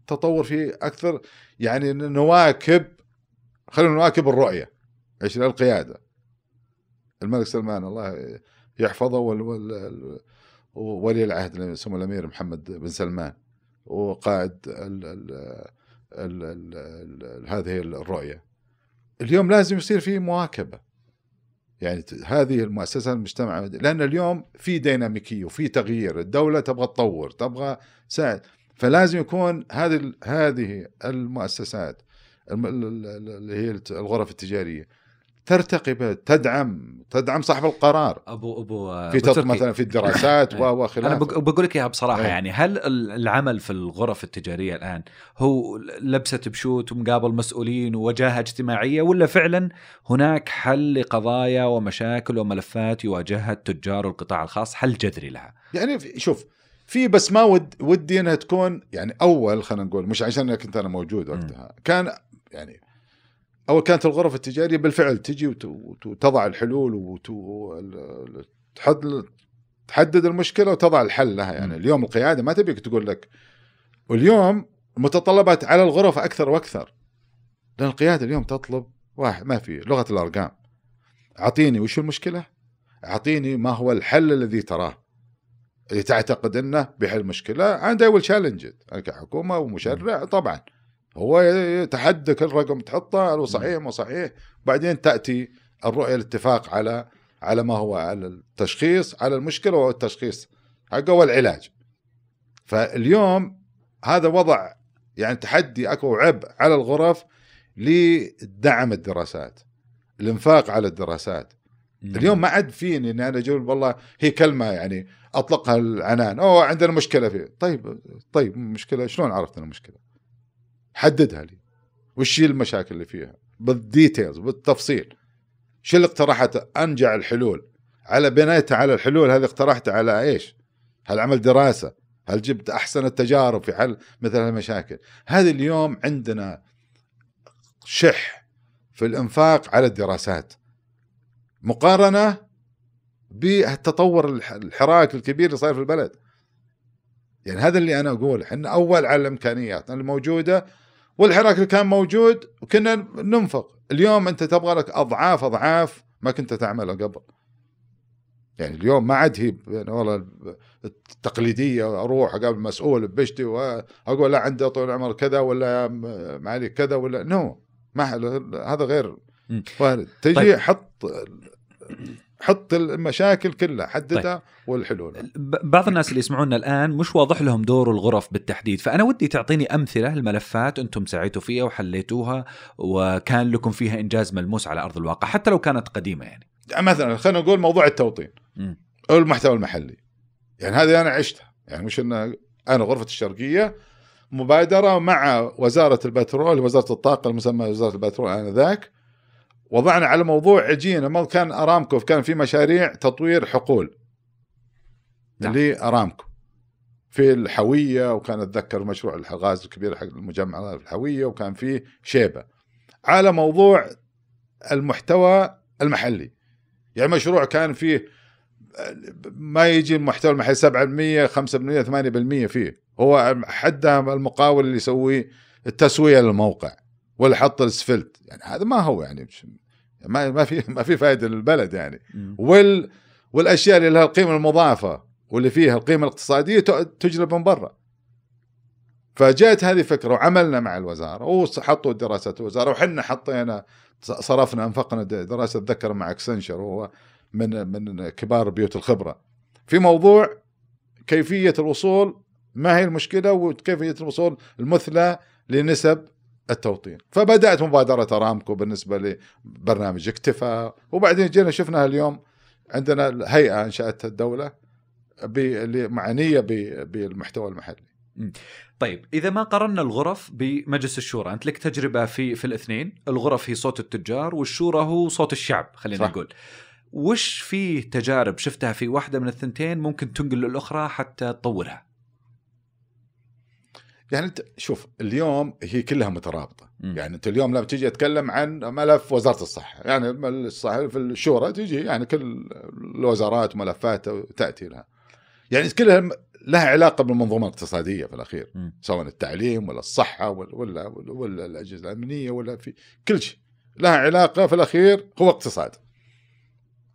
تطور فيه أكثر يعني نواكب خلينا نواكب الرؤية. إيش القيادة. الملك سلمان الله يحفظه وال وال ولي العهد سمو الأمير محمد بن سلمان وقائد ال ال ال ال ال هذه الرؤية. اليوم لازم يصير في مواكبة. يعني هذه المؤسسة المجتمع لأن اليوم في ديناميكية وفي تغيير. الدولة تبغى تطور تبغى تساعد فلازم يكون هذه هذه المؤسسات الم- ال- ال- اللي هي الغرف التجارية. ترتقي به تدعم تدعم صاحب القرار. ابو أبو في أبو تط- تركي. مثلا في (laughs) الدراسات و- أنا بقول لك إياها بصراحة إيه. يعني هل ال- العمل في الغرف التجارية الآن هو لبسة بشوت ومقابل مسؤولين ووجاهة اجتماعية ولا فعلا هناك حل لقضايا ومشاكل وملفات يواجهها التجار والقطاع الخاص؟ حل جذري لها؟ يعني في- شوف في بس ما ود ودي إنها تكون يعني أول خلينا نقول مش عشان كنت أنا موجود وقتها. كان يعني اول كانت الغرف التجارية بالفعل تجي وت- وت- وتضع الحلول وتحد تحدد المشكلة وتضع الحل لها يعني. اليوم القيادة ما تبيك تقول لك واليوم متطلبات على الغرف أكثر وأكثر. لأن القيادة اليوم تطلب واحد ما في لغة الأرقام. أعطيني وش المشكلة؟ أعطيني ما هو الحل الذي تراه. اللي تعتقد إنه بيحل مشكلة and I will challenge it. أنا كحكومة ومشرع طبعا. هو يتحدى كل رقم تحطه هل هو صحيح مو صحيح. بعدين تأتي الرؤية الاتفاق على على ما هو على التشخيص على المشكلة والتشخيص حقه والعلاج. فاليوم هذا وضع يعني تحدي أكبر عبء على الغرف لدعم الدراسات الإنفاق على الدراسات. اليوم ما عاد فيني إني أنا أقول والله هي كلمة يعني أطلقها العنان أوه عندنا مشكلة فيه. طيب طيب مشكلة شلون عرفت المشكلة؟ حددها لي. وش المشاكل اللي فيها؟ بالديتيلز بالتفصيل. شو اللي اقترحت أنجع الحلول. على بنيتها على الحلول هذه اقترحتها على إيش؟ هل عمل دراسة؟ هل جبت أحسن التجارب في حل مثل المشاكل؟ هذه اليوم عندنا شح في الإنفاق على الدراسات. مقارنة بالتطور الح- الحراك الكبير اللي صاير في البلد. يعني هذا اللي أنا اقوله إحنا أول على الإمكانيات. الموجودة والحراك اللي كان موجود وكنا ننفق اليوم أنت تبغى لك أضعاف أضعاف ما كنت تعمله قبل يعني اليوم ما عاد هي يعني والله التقليدية أروح أقابل مسؤول ببشتي واقول لا عنده طول العمر كذا ولا معالي كذا ولا نو ما هذا غير. وارد تجي طيب. حط حط المشاكل كلها حددها والحلول ب- بعض الناس اللي يسمعونا الآن مش واضح لهم دور الغرف بالتحديد فأنا ودي تعطيني أمثلة الملفات أنتم سعيتوا فيها وحليتوها وكان لكم فيها إنجاز ملموس على أرض الواقع حتى لو كانت قديمة يعني. مثلا خلينا نقول موضوع التوطين. أو المحتوى المحلي. يعني هذه أنا عشتها. يعني مش إن أنا غرفة الشرقية مبادرة مع وزارة البترول وزارة الطاقة المسمى وزارة البترول آنذاك وضعنا على موضوع عجينة. ما كان ارامكو كان في مشاريع تطوير حقول. نعم. اللي أرامكو. في الحوية وكان أتذكر مشروع الغاز الكبير حق المجمع في الحوية وكان في شيبة. على موضوع المحتوى المحلي. يعني مشروع كان فيه ما يجي المحتوى المحلي 7% 5% 8% فيه. هو حدها المقاول اللي يسوي التسوية للموقع ولا حط الاسفلت. يعني هذا ما هو يعني ما ما في ما في فائده للبلد يعني. وال والأشياء اللي لها القيمة المضافه واللي فيها القيمة الاقتصادية تجلب من برا. فجاءت هذه فكرة وعملنا مع الوزارة وحطوا دراسة الوزارة وحنا حطينا صرفنا أنفقنا دراسة أتذكر مع اكسنشر وهو من من كبار بيوت الخبرة. في موضوع كيفية الوصول ما هي المشكلة وكيفية الوصول المثلى لنسب التوطين. فبدأت مبادرة أرامكو بالنسبة لبرنامج اكتفى. وبعدين جينا شفناها اليوم عندنا هيئة انشاتها الدولة معنية بالمحتوى المحلي. طيب إذا ما قارنا الغرف بمجلس الشورى أنت لك تجربة في في الاثنين. الغرف هي صوت التجار والشورى هو صوت الشعب خلينا صح. نقول. وش في تجارب شفتها في واحدة من الثنتين ممكن تنقل للأخرى حتى تطورها؟ يعني انت شوف اليوم هي كلها مترابطة مم. يعني أنت اليوم لما تيجي تتكلم عن ملف وزارة الصحة يعني الصحه في الشورى تجي يعني كل الوزارات وملفات تأتي لها يعني كلها لها علاقة بالمنظومة الاقتصادية في الأخير مم. سواء التعليم ولا الصحة ولا ولا, ولا, ولا الأجهزة الأمنية ولا في كل شيء لها علاقة في الأخير هو اقتصاد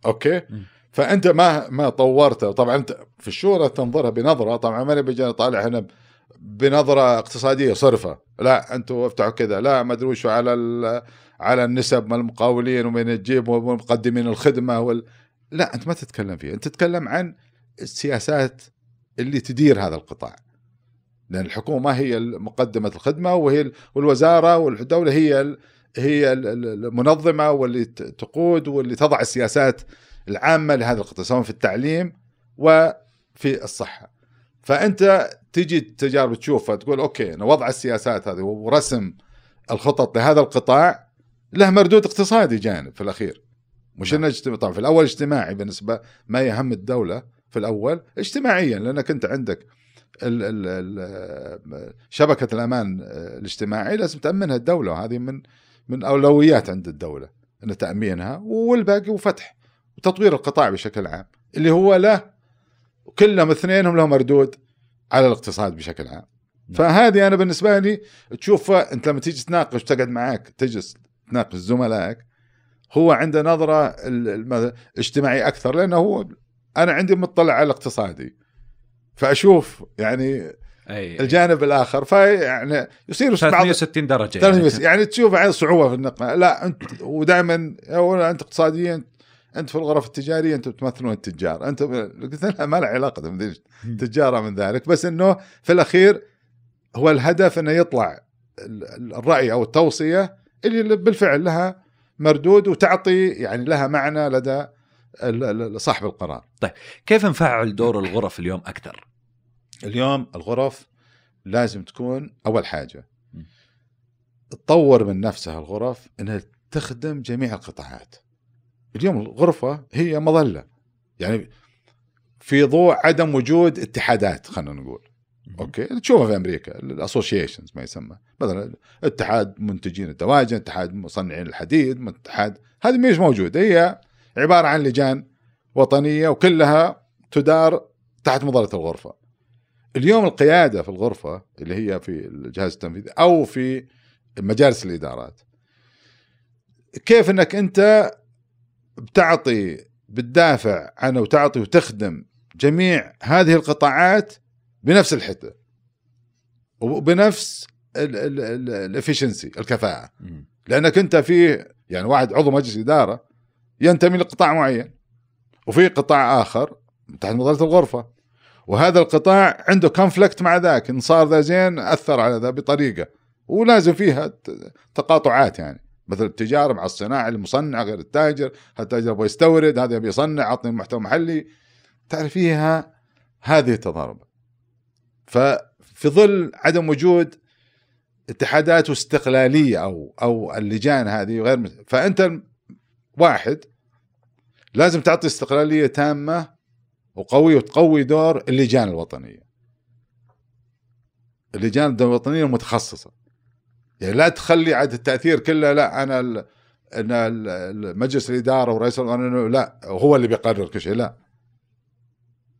أوكي مم. فأنت ما ما طورته طبعا أنت في الشورى تنظرها بنظرة طبعا ما نبي جاي نطالع هنا بنظرة اقتصادية صرفة. لا أنتم افتحوا كذا. لا ما أدري وشو على على النسب مال المقاولين ومن تجيب ومقدمين الخدمة وال... لا أنت ما تتكلم فيه أنت تتكلم عن السياسات اللي تدير هذا القطاع. لأن الحكومة هي مقدمة الخدمة وهي ال- والوزارة والدولة هي هي ال- ال- المنظمة واللي تقود واللي تضع السياسات العامة لهذا القطاع سواء في التعليم وفي الصحة. فأنت تجي التجارب تشوفها تقول أوكي أنا وضع السياسات هذه ورسم الخطط لهذا القطاع له مردود اقتصادي جانب في الأخير. مش نعم. إنه اجتماعي طبعا في الأول اجتماعي بالنسبة ما يهم الدولة في الأول اجتماعيا لأنك أنت عندك ال ال ال شبكة الأمان الاجتماعي لازم تأمنها الدولة وهذه من من أولويات عند الدولة إن تأمينها والباقي وفتح وتطوير القطاع بشكل عام اللي هو له كلهم اثنينهم لهم مردود على الاقتصاد بشكل عام. فهذه أنا بالنسبة لي تشوف أنت لما تيجي تناقش تقعد معاك تجلس تناقش زملائك هو عنده نظرة اجتماعية أكثر لأنه هو أنا عندي مطلع على الاقتصادي. فأشوف يعني أي الجانب الآخر فيعني يصير بعض 360 درجة 360 يعني تشوف عن صعوبة في النقل لا انت ودائما أنت اقتصاديا أنت في الغرف التجارية أنتم تمثلون التجار. انت (laughs) قلت لها ما له علاقة تجارة من ذلك. بس إنه في الأخير هو الهدف إنه يطلع ال- الرأي أو التوصية اللي بالفعل لها مردود وتعطي يعني لها معنى لدى صاحب القرار. كيف نفعل دور الغرف اليوم أكثر؟ اليوم الغرف لازم تكون أول حاجة. تطور من نفسها الغرف إنها تخدم جميع القطاعات. اليوم الغرفة هي مظلة. يعني في ضوء عدم وجود اتحادات خلينا نقول. أوكي؟ تشوفها في أمريكا الاسوشيشنز ما يسمى. مثلا اتحاد منتجين الدواجن اتحاد مصنعين الحديد اتحاد هذه مش موجودة. هي عبارة عن لجان وطنية وكلها تدار تحت مظلة الغرفة. اليوم القيادة في الغرفة اللي هي في الجهاز التنفيذي أو في مجالس الإدارات كيف إنك أنت بتعطي بتدافع عن وتعطي وتخدم جميع هذه القطاعات بنفس الحدة وبنفس ال efficiency الكفاءة. لأنك أنت في يعني واحد عضو مجلس إدارة ينتمي لقطاع معين وفي قطاع آخر تحت مظلة الغرفة. وهذا القطاع عنده conflict مع ذاك إن صار ذا زين أثر على ذا بطريقة. ولازم فيها تقاطعات يعني. مثل التجارة مع الصناعة المصنع غير التاجر التاجر يبغى يستورد هذا يبي يصنع عطني محتوى محلي تعرف فيها هذه التضارب ففي ظل عدم وجود اتحادات واستقلاليه أو أو اللجان هذه غير فأنت واحد لازم تعطي استقلالية تامة وقويه وتقوي دور اللجان الوطنية. اللجان الوطنية المتخصصة. يعني لا تخلي عاد التأثير كله لا أنا ال ان مجلس الإدارة ورئيس القانون لا هو اللي بيقرر كل شيء لا.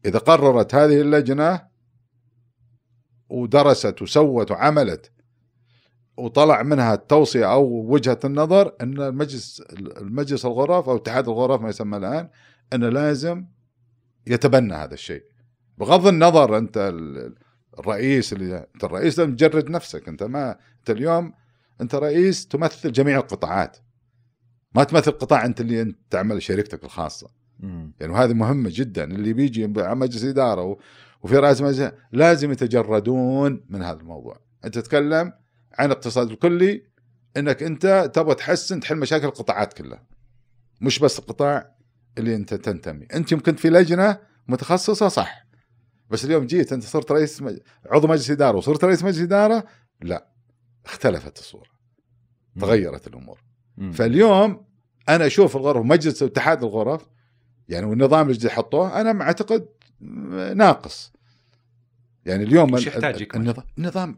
إذا قررت هذه اللجنة ودرست وسوت وعملت وطلع منها التوصية أو وجهة النظر إن المجلس المجلس الغرف أو اتحاد الغرف ما يسمى الآن إنه لازم يتبنى هذا الشيء بغض النظر ال- الرئيس اللي أنت الرئيس لازم تجرد نفسك أنت ما انت اليوم انت رئيس تمثل جميع القطاعات. ما تمثل قطاع انت اللي انت تعمل شركتك الخاصة. مم. يعني وهذه مهمة جدا اللي بيجي مجلس إدارة و- وفي رئاسة مجلس لازم يتجردون من هذا الموضوع. أنت تتكلم عن الاقتصاد الكلي إنك أنت تبغى تحسن تحل مشاكل القطاعات كلها. مش بس القطاع اللي أنت تنتمي. أنت يمكن في لجنة متخصصة صح. بس اليوم جيت أنت صرت رئيس مج... عضو مجلس إدارة وصرت رئيس مجلس إدارة؟ لا. اختلفت الصورة تغيرت الأمور مم. فاليوم أنا أشوف الغرف مجلس اتحاد الغرف يعني والنظام اللي حطوه أنا أعتقد ناقص يعني اليوم؟ النظام, النظام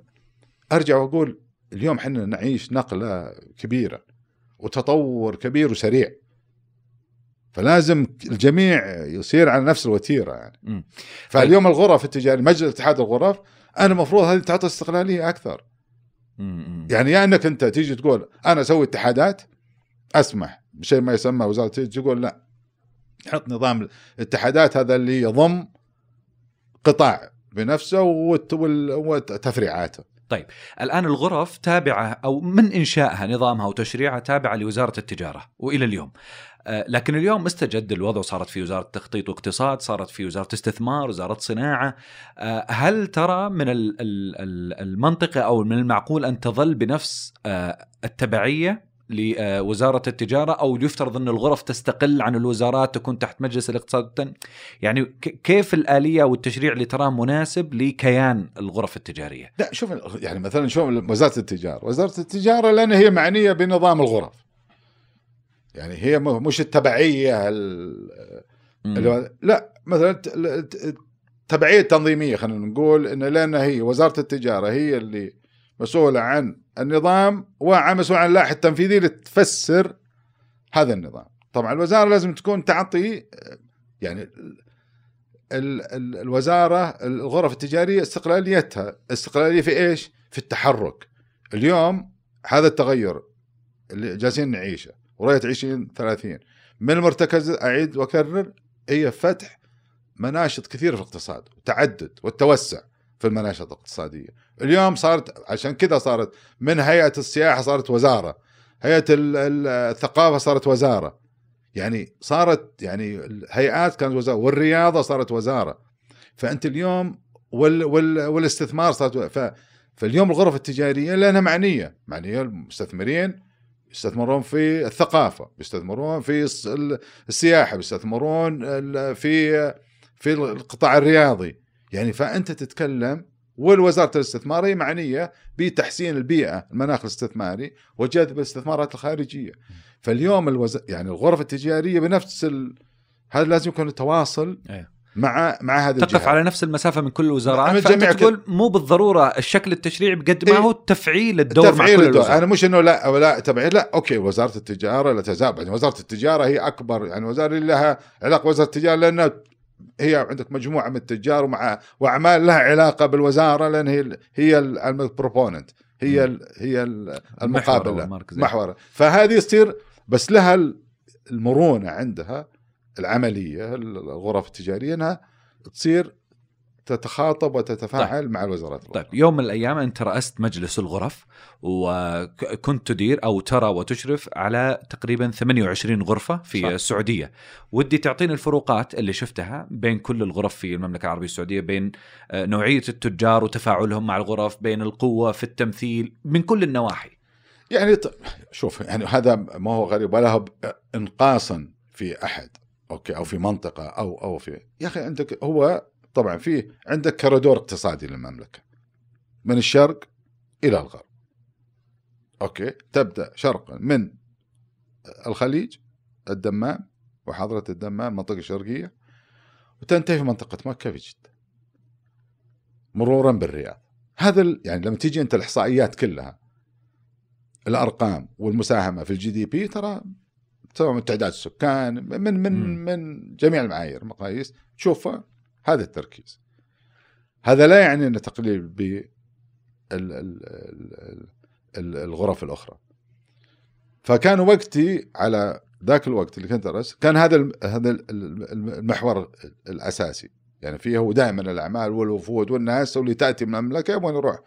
أرجع وأقول اليوم إحنا نعيش نقلة كبيرة وتطور كبير وسريع فلازم الجميع يصير على نفس الوتيرة يعني. فاليوم الغرف التجاريه مجلس اتحاد الغرف أنا المفروض هذه تعطي استقلالية أكثر. يعني يا إنك أنت تيجي تقول أنا أسوي اتحادات؟ أسمح بشيء ما يسمى وزارة تيجي تقول لا. حط نظام الاتحادات هذا اللي يضم قطاع بنفسه وتفريعاته. الآن الغرف تابعة أو من إنشائها نظامها وتشريعها تابعة لوزارة التجارة وإلى اليوم. آه، لكن اليوم استجد الوضع وصارت في وزارة تخطيط واقتصاد، صارت في وزارة استثمار، وزارة صناعة. آه، هل ترى من ال- ال- ال- المنطقة أو من المعقول أن تظل بنفس آه، التبعية لوزارة التجارة أو يفترض أن الغرف تستقل عن الوزارات تكون تحت مجلس الاقتصاد. يعني كيف الآلية والتشريع اللي تراه مناسب لكيان الغرف التجارية؟ لا شوف يعني مثلا شوف وزارة التجارة، وزارة التجارة لأن هي معنية بنظام الغرف. يعني هي مش التبعية ال- اللي لا مثلا الت- الت- التبعيه التنظيميه خلينا نقول إن لأن هي وزارة التجارة هي اللي مسؤولة عن النظام ومسؤوله عن اللائحة التنفيذية اللي تفسر هذا النظام. طبعا الوزارة لازم تكون تعطي يعني ال ال الوزارة الغرف التجارية استقلاليتها استقلالية في إيش؟ في التحرك. اليوم هذا التغير اللي جالسين نعيشه ورؤيه 2030 من المرتكز أعيد وأكرر هي فتح مناشط كثيرة في الاقتصاد وتعدد والتوسع في المناشط الاقتصادية. اليوم صارت عشان كذا صارت من هيئة السياحة صارت وزارة، هيئة ال- ال- الثقافة صارت وزارة. يعني صارت يعني الهيئات كانت وزارة والرياضة صارت وزارة. فأنت اليوم وال وال والاستثمار صارت ف فاليوم الغرف التجارية لانها معنية، معنية المستثمرين يستثمرون في الثقافة، يستثمرون في الس- ال- السياحة، يستثمرون ال- في في القطاع الرياضي، يعني فأنت تتكلم والوزارة الاستثمار هي معنية بتحسين البيئة المناخ الاستثماري وجذب الاستثمارات الخارجية. فاليوم الوز... يعني الغرف التجارية بنفس ال... هذا لازم يكون تواصل أيه. مع مع هذه تقف الجهات. على نفس المسافة من كل الوزارات فأنت جميع تقول مو بالضرورة الشكل التشريعي بقد ما إيه. هو تفعيل الدور مع تفعيل كل الدور. الوزارات أنا مش إنه لا أو لا تبعيد لا. أوكي وزارة التجارة لا تزال. يعني وزارة التجارة هي أكبر يعني وزارة اللي لها علاقة وزاره التجارة لأن هي عندك مجموعة من التجار ومع وأعمال لها علاقة بالوزارة لأن هي هي البروبوننت هي ال هي المقابلة. محور. فهذه يصير بس لها ال- المرونة عندها العملية الغرف التجارية إنها تصير تتخاطب وتتفاعل مع الوزارات طيب الأخرى. يوم من الأيام أنت رأست مجلس الغرف وكنت تدير أو ترى وتشرف على تقريبا 28 غرفة في صح. السعودية ودي تعطيني الفروقات اللي شفتها بين كل الغرف في المملكة العربية السعودية بين آه، نوعية التجار وتفاعلهم مع الغرف بين القوة في التمثيل من كل النواحي يعني شوف يعني هذا ما هو غريب ولا هو انقاصا في أحد أوكي أو في منطقة أو أو في يا أخي عندك هو طبعا في عندك كوريدور اقتصادي للمملكة من الشرق إلى الغرب. أوكي تبدأ شرقا من الخليج الدمام وحضرة الدمام المنطقة الشرقية وتنتهي في منطقة مكة في جدة مرورا بالرياض. هذا يعني لما تيجي أنت الإحصائيات كلها الأرقام والمساهمة في الجي دي بي ترى سواء من تعداد السكان من من مم. من جميع المعايير المقاييس. تشوفها هذا التركيز. هذا لا يعني ان تقليل ب ال- ال- ال- ال- الغرف الأخرى. فكان وقتي على ذاك الوقت اللي كنت أدرس كان هذا هذا ال- ال- المحور الأساسي. يعني فيه هو دائما الأعمال والوفود والناس اللي تأتي من المملكة يبغون يروح.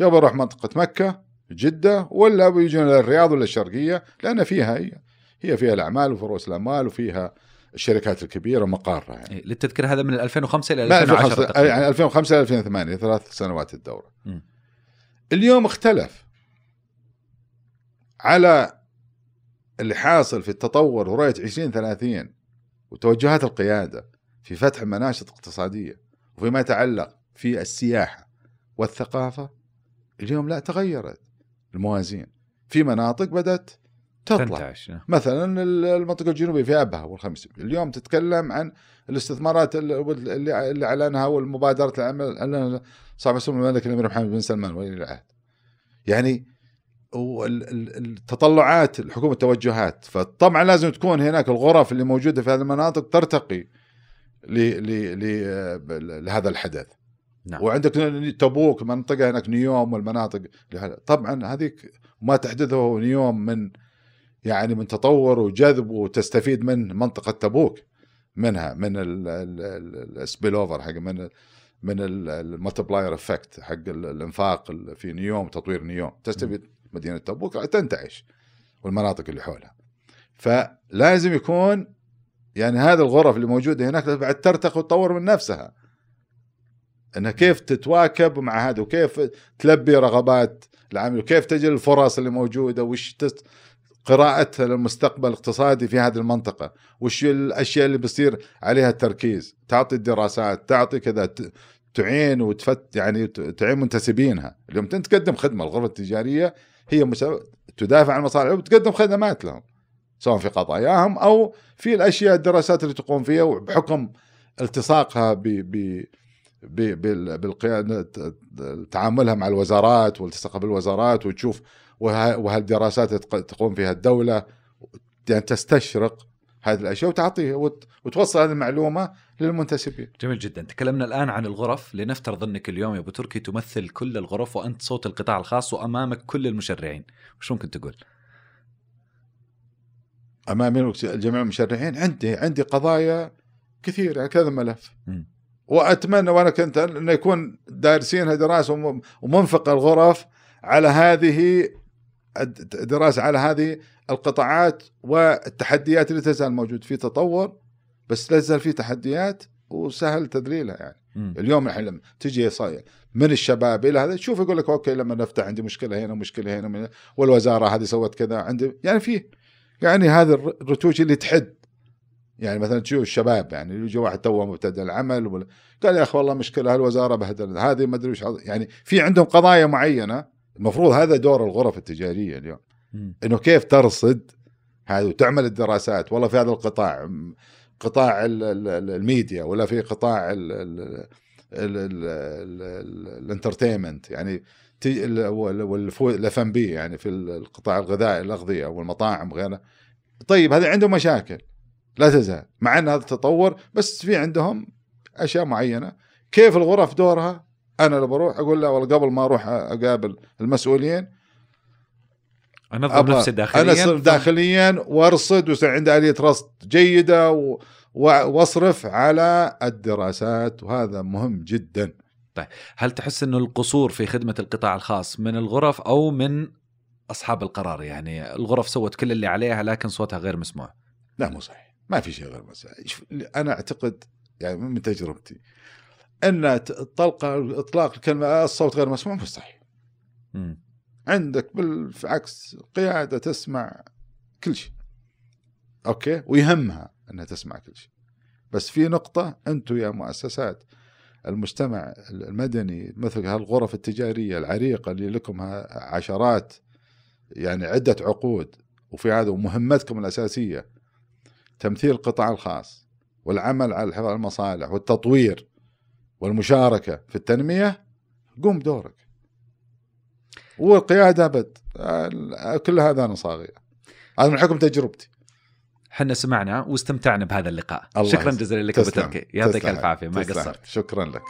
يبغى يروح منطقة مكة جدة ولا بيجون للرياض ولا الشرقية لأن فيها هي. هي فيها الأعمال وفروس الاموال وفيها الشركات الكبيرة مقارها يعني إيه، للتذكير هذا من 2005 إلى ما 2010 2005 تقريباً. يعني 2005 ل 2008 ثلاث سنوات الدورة مم. اليوم اختلف على اللي حاصل في التطور ورؤية 2030 وتوجهات القيادة في فتح مناشط اقتصادية وفيما يتعلق في السياحة والثقافة اليوم لا تغيرت الموازين في مناطق بدأت تطلع. تنتعش مثلا المنطقة الجنوبية في أبها والخمس اليوم تتكلم عن الاستثمارات اللي اللي أعلنها والمبادرة اللي أعلنها صاحب السمو الملك الأمير محمد بن سلمان ولي العهد. يعني التطلعات الحكومة التوجهات فطبعا لازم تكون هناك الغرف اللي موجودة في هذه المناطق ترتقي ل- ل- ل- لهذا الحدث. نعم. وعندك تبوك منطقة هناك نيوم والمناطق طبعا هذيك ما تحدثه نيوم من يعني من تطور وجذب وتستفيد من منطقة تبوك منها من ال spillover حق من من ال multiplier effect حق ال- الانفاق ال- في نيوم تطوير نيوم. تستفيد مدينة تبوك تنتعش والمناطق اللي حولها. فلازم يكون يعني هذه الغرف اللي موجودة هناك بعد ترتقي وتطور من نفسها. انها كيف تتواكب مع هذا وكيف تلبي رغبات العامل وكيف تجد الفرص اللي موجودة وش تست... قراءتها للمستقبل الاقتصادي في هذه المنطقة وش الأشياء اللي بيصير عليها التركيز تعطي الدراسات تعطي كذا تعين وتفت يعني تعين منتسبينها اليوم تقدم خدمة الغرفة التجارية هي. تدافع عن المصالح وتقدم خدمات لهم سواء في قضاياهم أو في الأشياء الدراسات اللي تقوم فيها وبحكم التصاقها ب ب ب- بال- بالقيادة تعاملها مع الوزارات والتصاقها بالوزارات وتشوف وهالدراسات تق- تقوم فيها الدولة يعني تستشرق هذه الأشياء وتعطيه وت- وتوصل هذه المعلومة للمنتسبين. جميل جدا. تكلمنا الآن عن الغرف. لنفترض أنك اليوم يا أبو تركي تمثل كل الغرف وأنت صوت القطاع الخاص وأمامك كل المشرعين. وش ممكن تقول؟ أمام جميع المشرعين؟ عندي عندي قضايا كثيرة يعني كذا ملف. مم. وأتمنى وأنا كنت انه يكون دارسينها دراسة وم- ومنفق الغرف على هذه دراسة على هذه القطاعات والتحديات اللي تزال موجود. في تطور بس لا تزال في تحديات وسهل تذليلها يعني. مم. اليوم الحين لما تجي صاير من الشباب إلى هذا تشوف يقول لك أوكي لما نفتح عندي مشكلة هنا مشكله هنا والوزارة هذه سوت كذا عندي يعني في يعني هذه الر- الرتوش اللي تحد. يعني مثلا تشوف الشباب يعني يجي واحد توه مبتدئ العمل ولا قال يا أخي والله مشكلة هالوزاره بهدل هذه ما أدري وش يعني في عندهم قضايا معينة المفروض هذا دور الغرف التجارية اليوم. إنه كيف ترصد هذا وتعمل الدراسات والله في هذا القطاع قطاع ال- ال- ال- الميديا ولا في قطاع ال- ال- ال- ال- ال- ال entertainment يعني ال F and B يعني في القطاع الغذائي الأغذية والمطاعم وغيرها. طيب هذا عندهم مشاكل لا تزال مع إن هذا التطور بس في عندهم أشياء معينة. كيف الغرف دورها؟ أنا لو بروح أقول لا والله قبل ما أروح أقابل المسؤولين أبغى نفسي داخليا أنا اصرف داخليا وأرصد ويصير عندي آلية رصد جيدة و... وأصرف على الدراسات وهذا مهم جدا. هل تحس إنه القصور في خدمة القطاع الخاص من الغرف أو من أصحاب القرار؟ يعني الغرف سوت كل اللي عليها لكن صوتها غير مسموع. لا مو صحيح. ما في شيء غير شوف، أنا أعتقد يعني من تجربتي أن طلقه إطلاق الكلمة الصوت غير مسموع مم. عندك بالعكس قيادة تسمع كل شيء. أوكي؟ ويهمها أنها تسمع كل شيء. بس في نقطة أنتم يا مؤسسات المجتمع المدني مثل هالغرف التجارية العريقة اللي لكم عشرات يعني عدة عقود وفي هذا ومهمتكم الأساسية تمثيل القطاع الخاص والعمل على الحفاظ على المصالح والتطوير. والمشاركة في التنمية قوم دورك والقيادة أبد كل هذا أنا صاغيه هذا من حكم تجربتي إحنا سمعنا واستمتعنا بهذا اللقاء الله شكرا. جزيلا لك أبو. تركي يعطيك. الف عافية ما. قصرت شكرا لك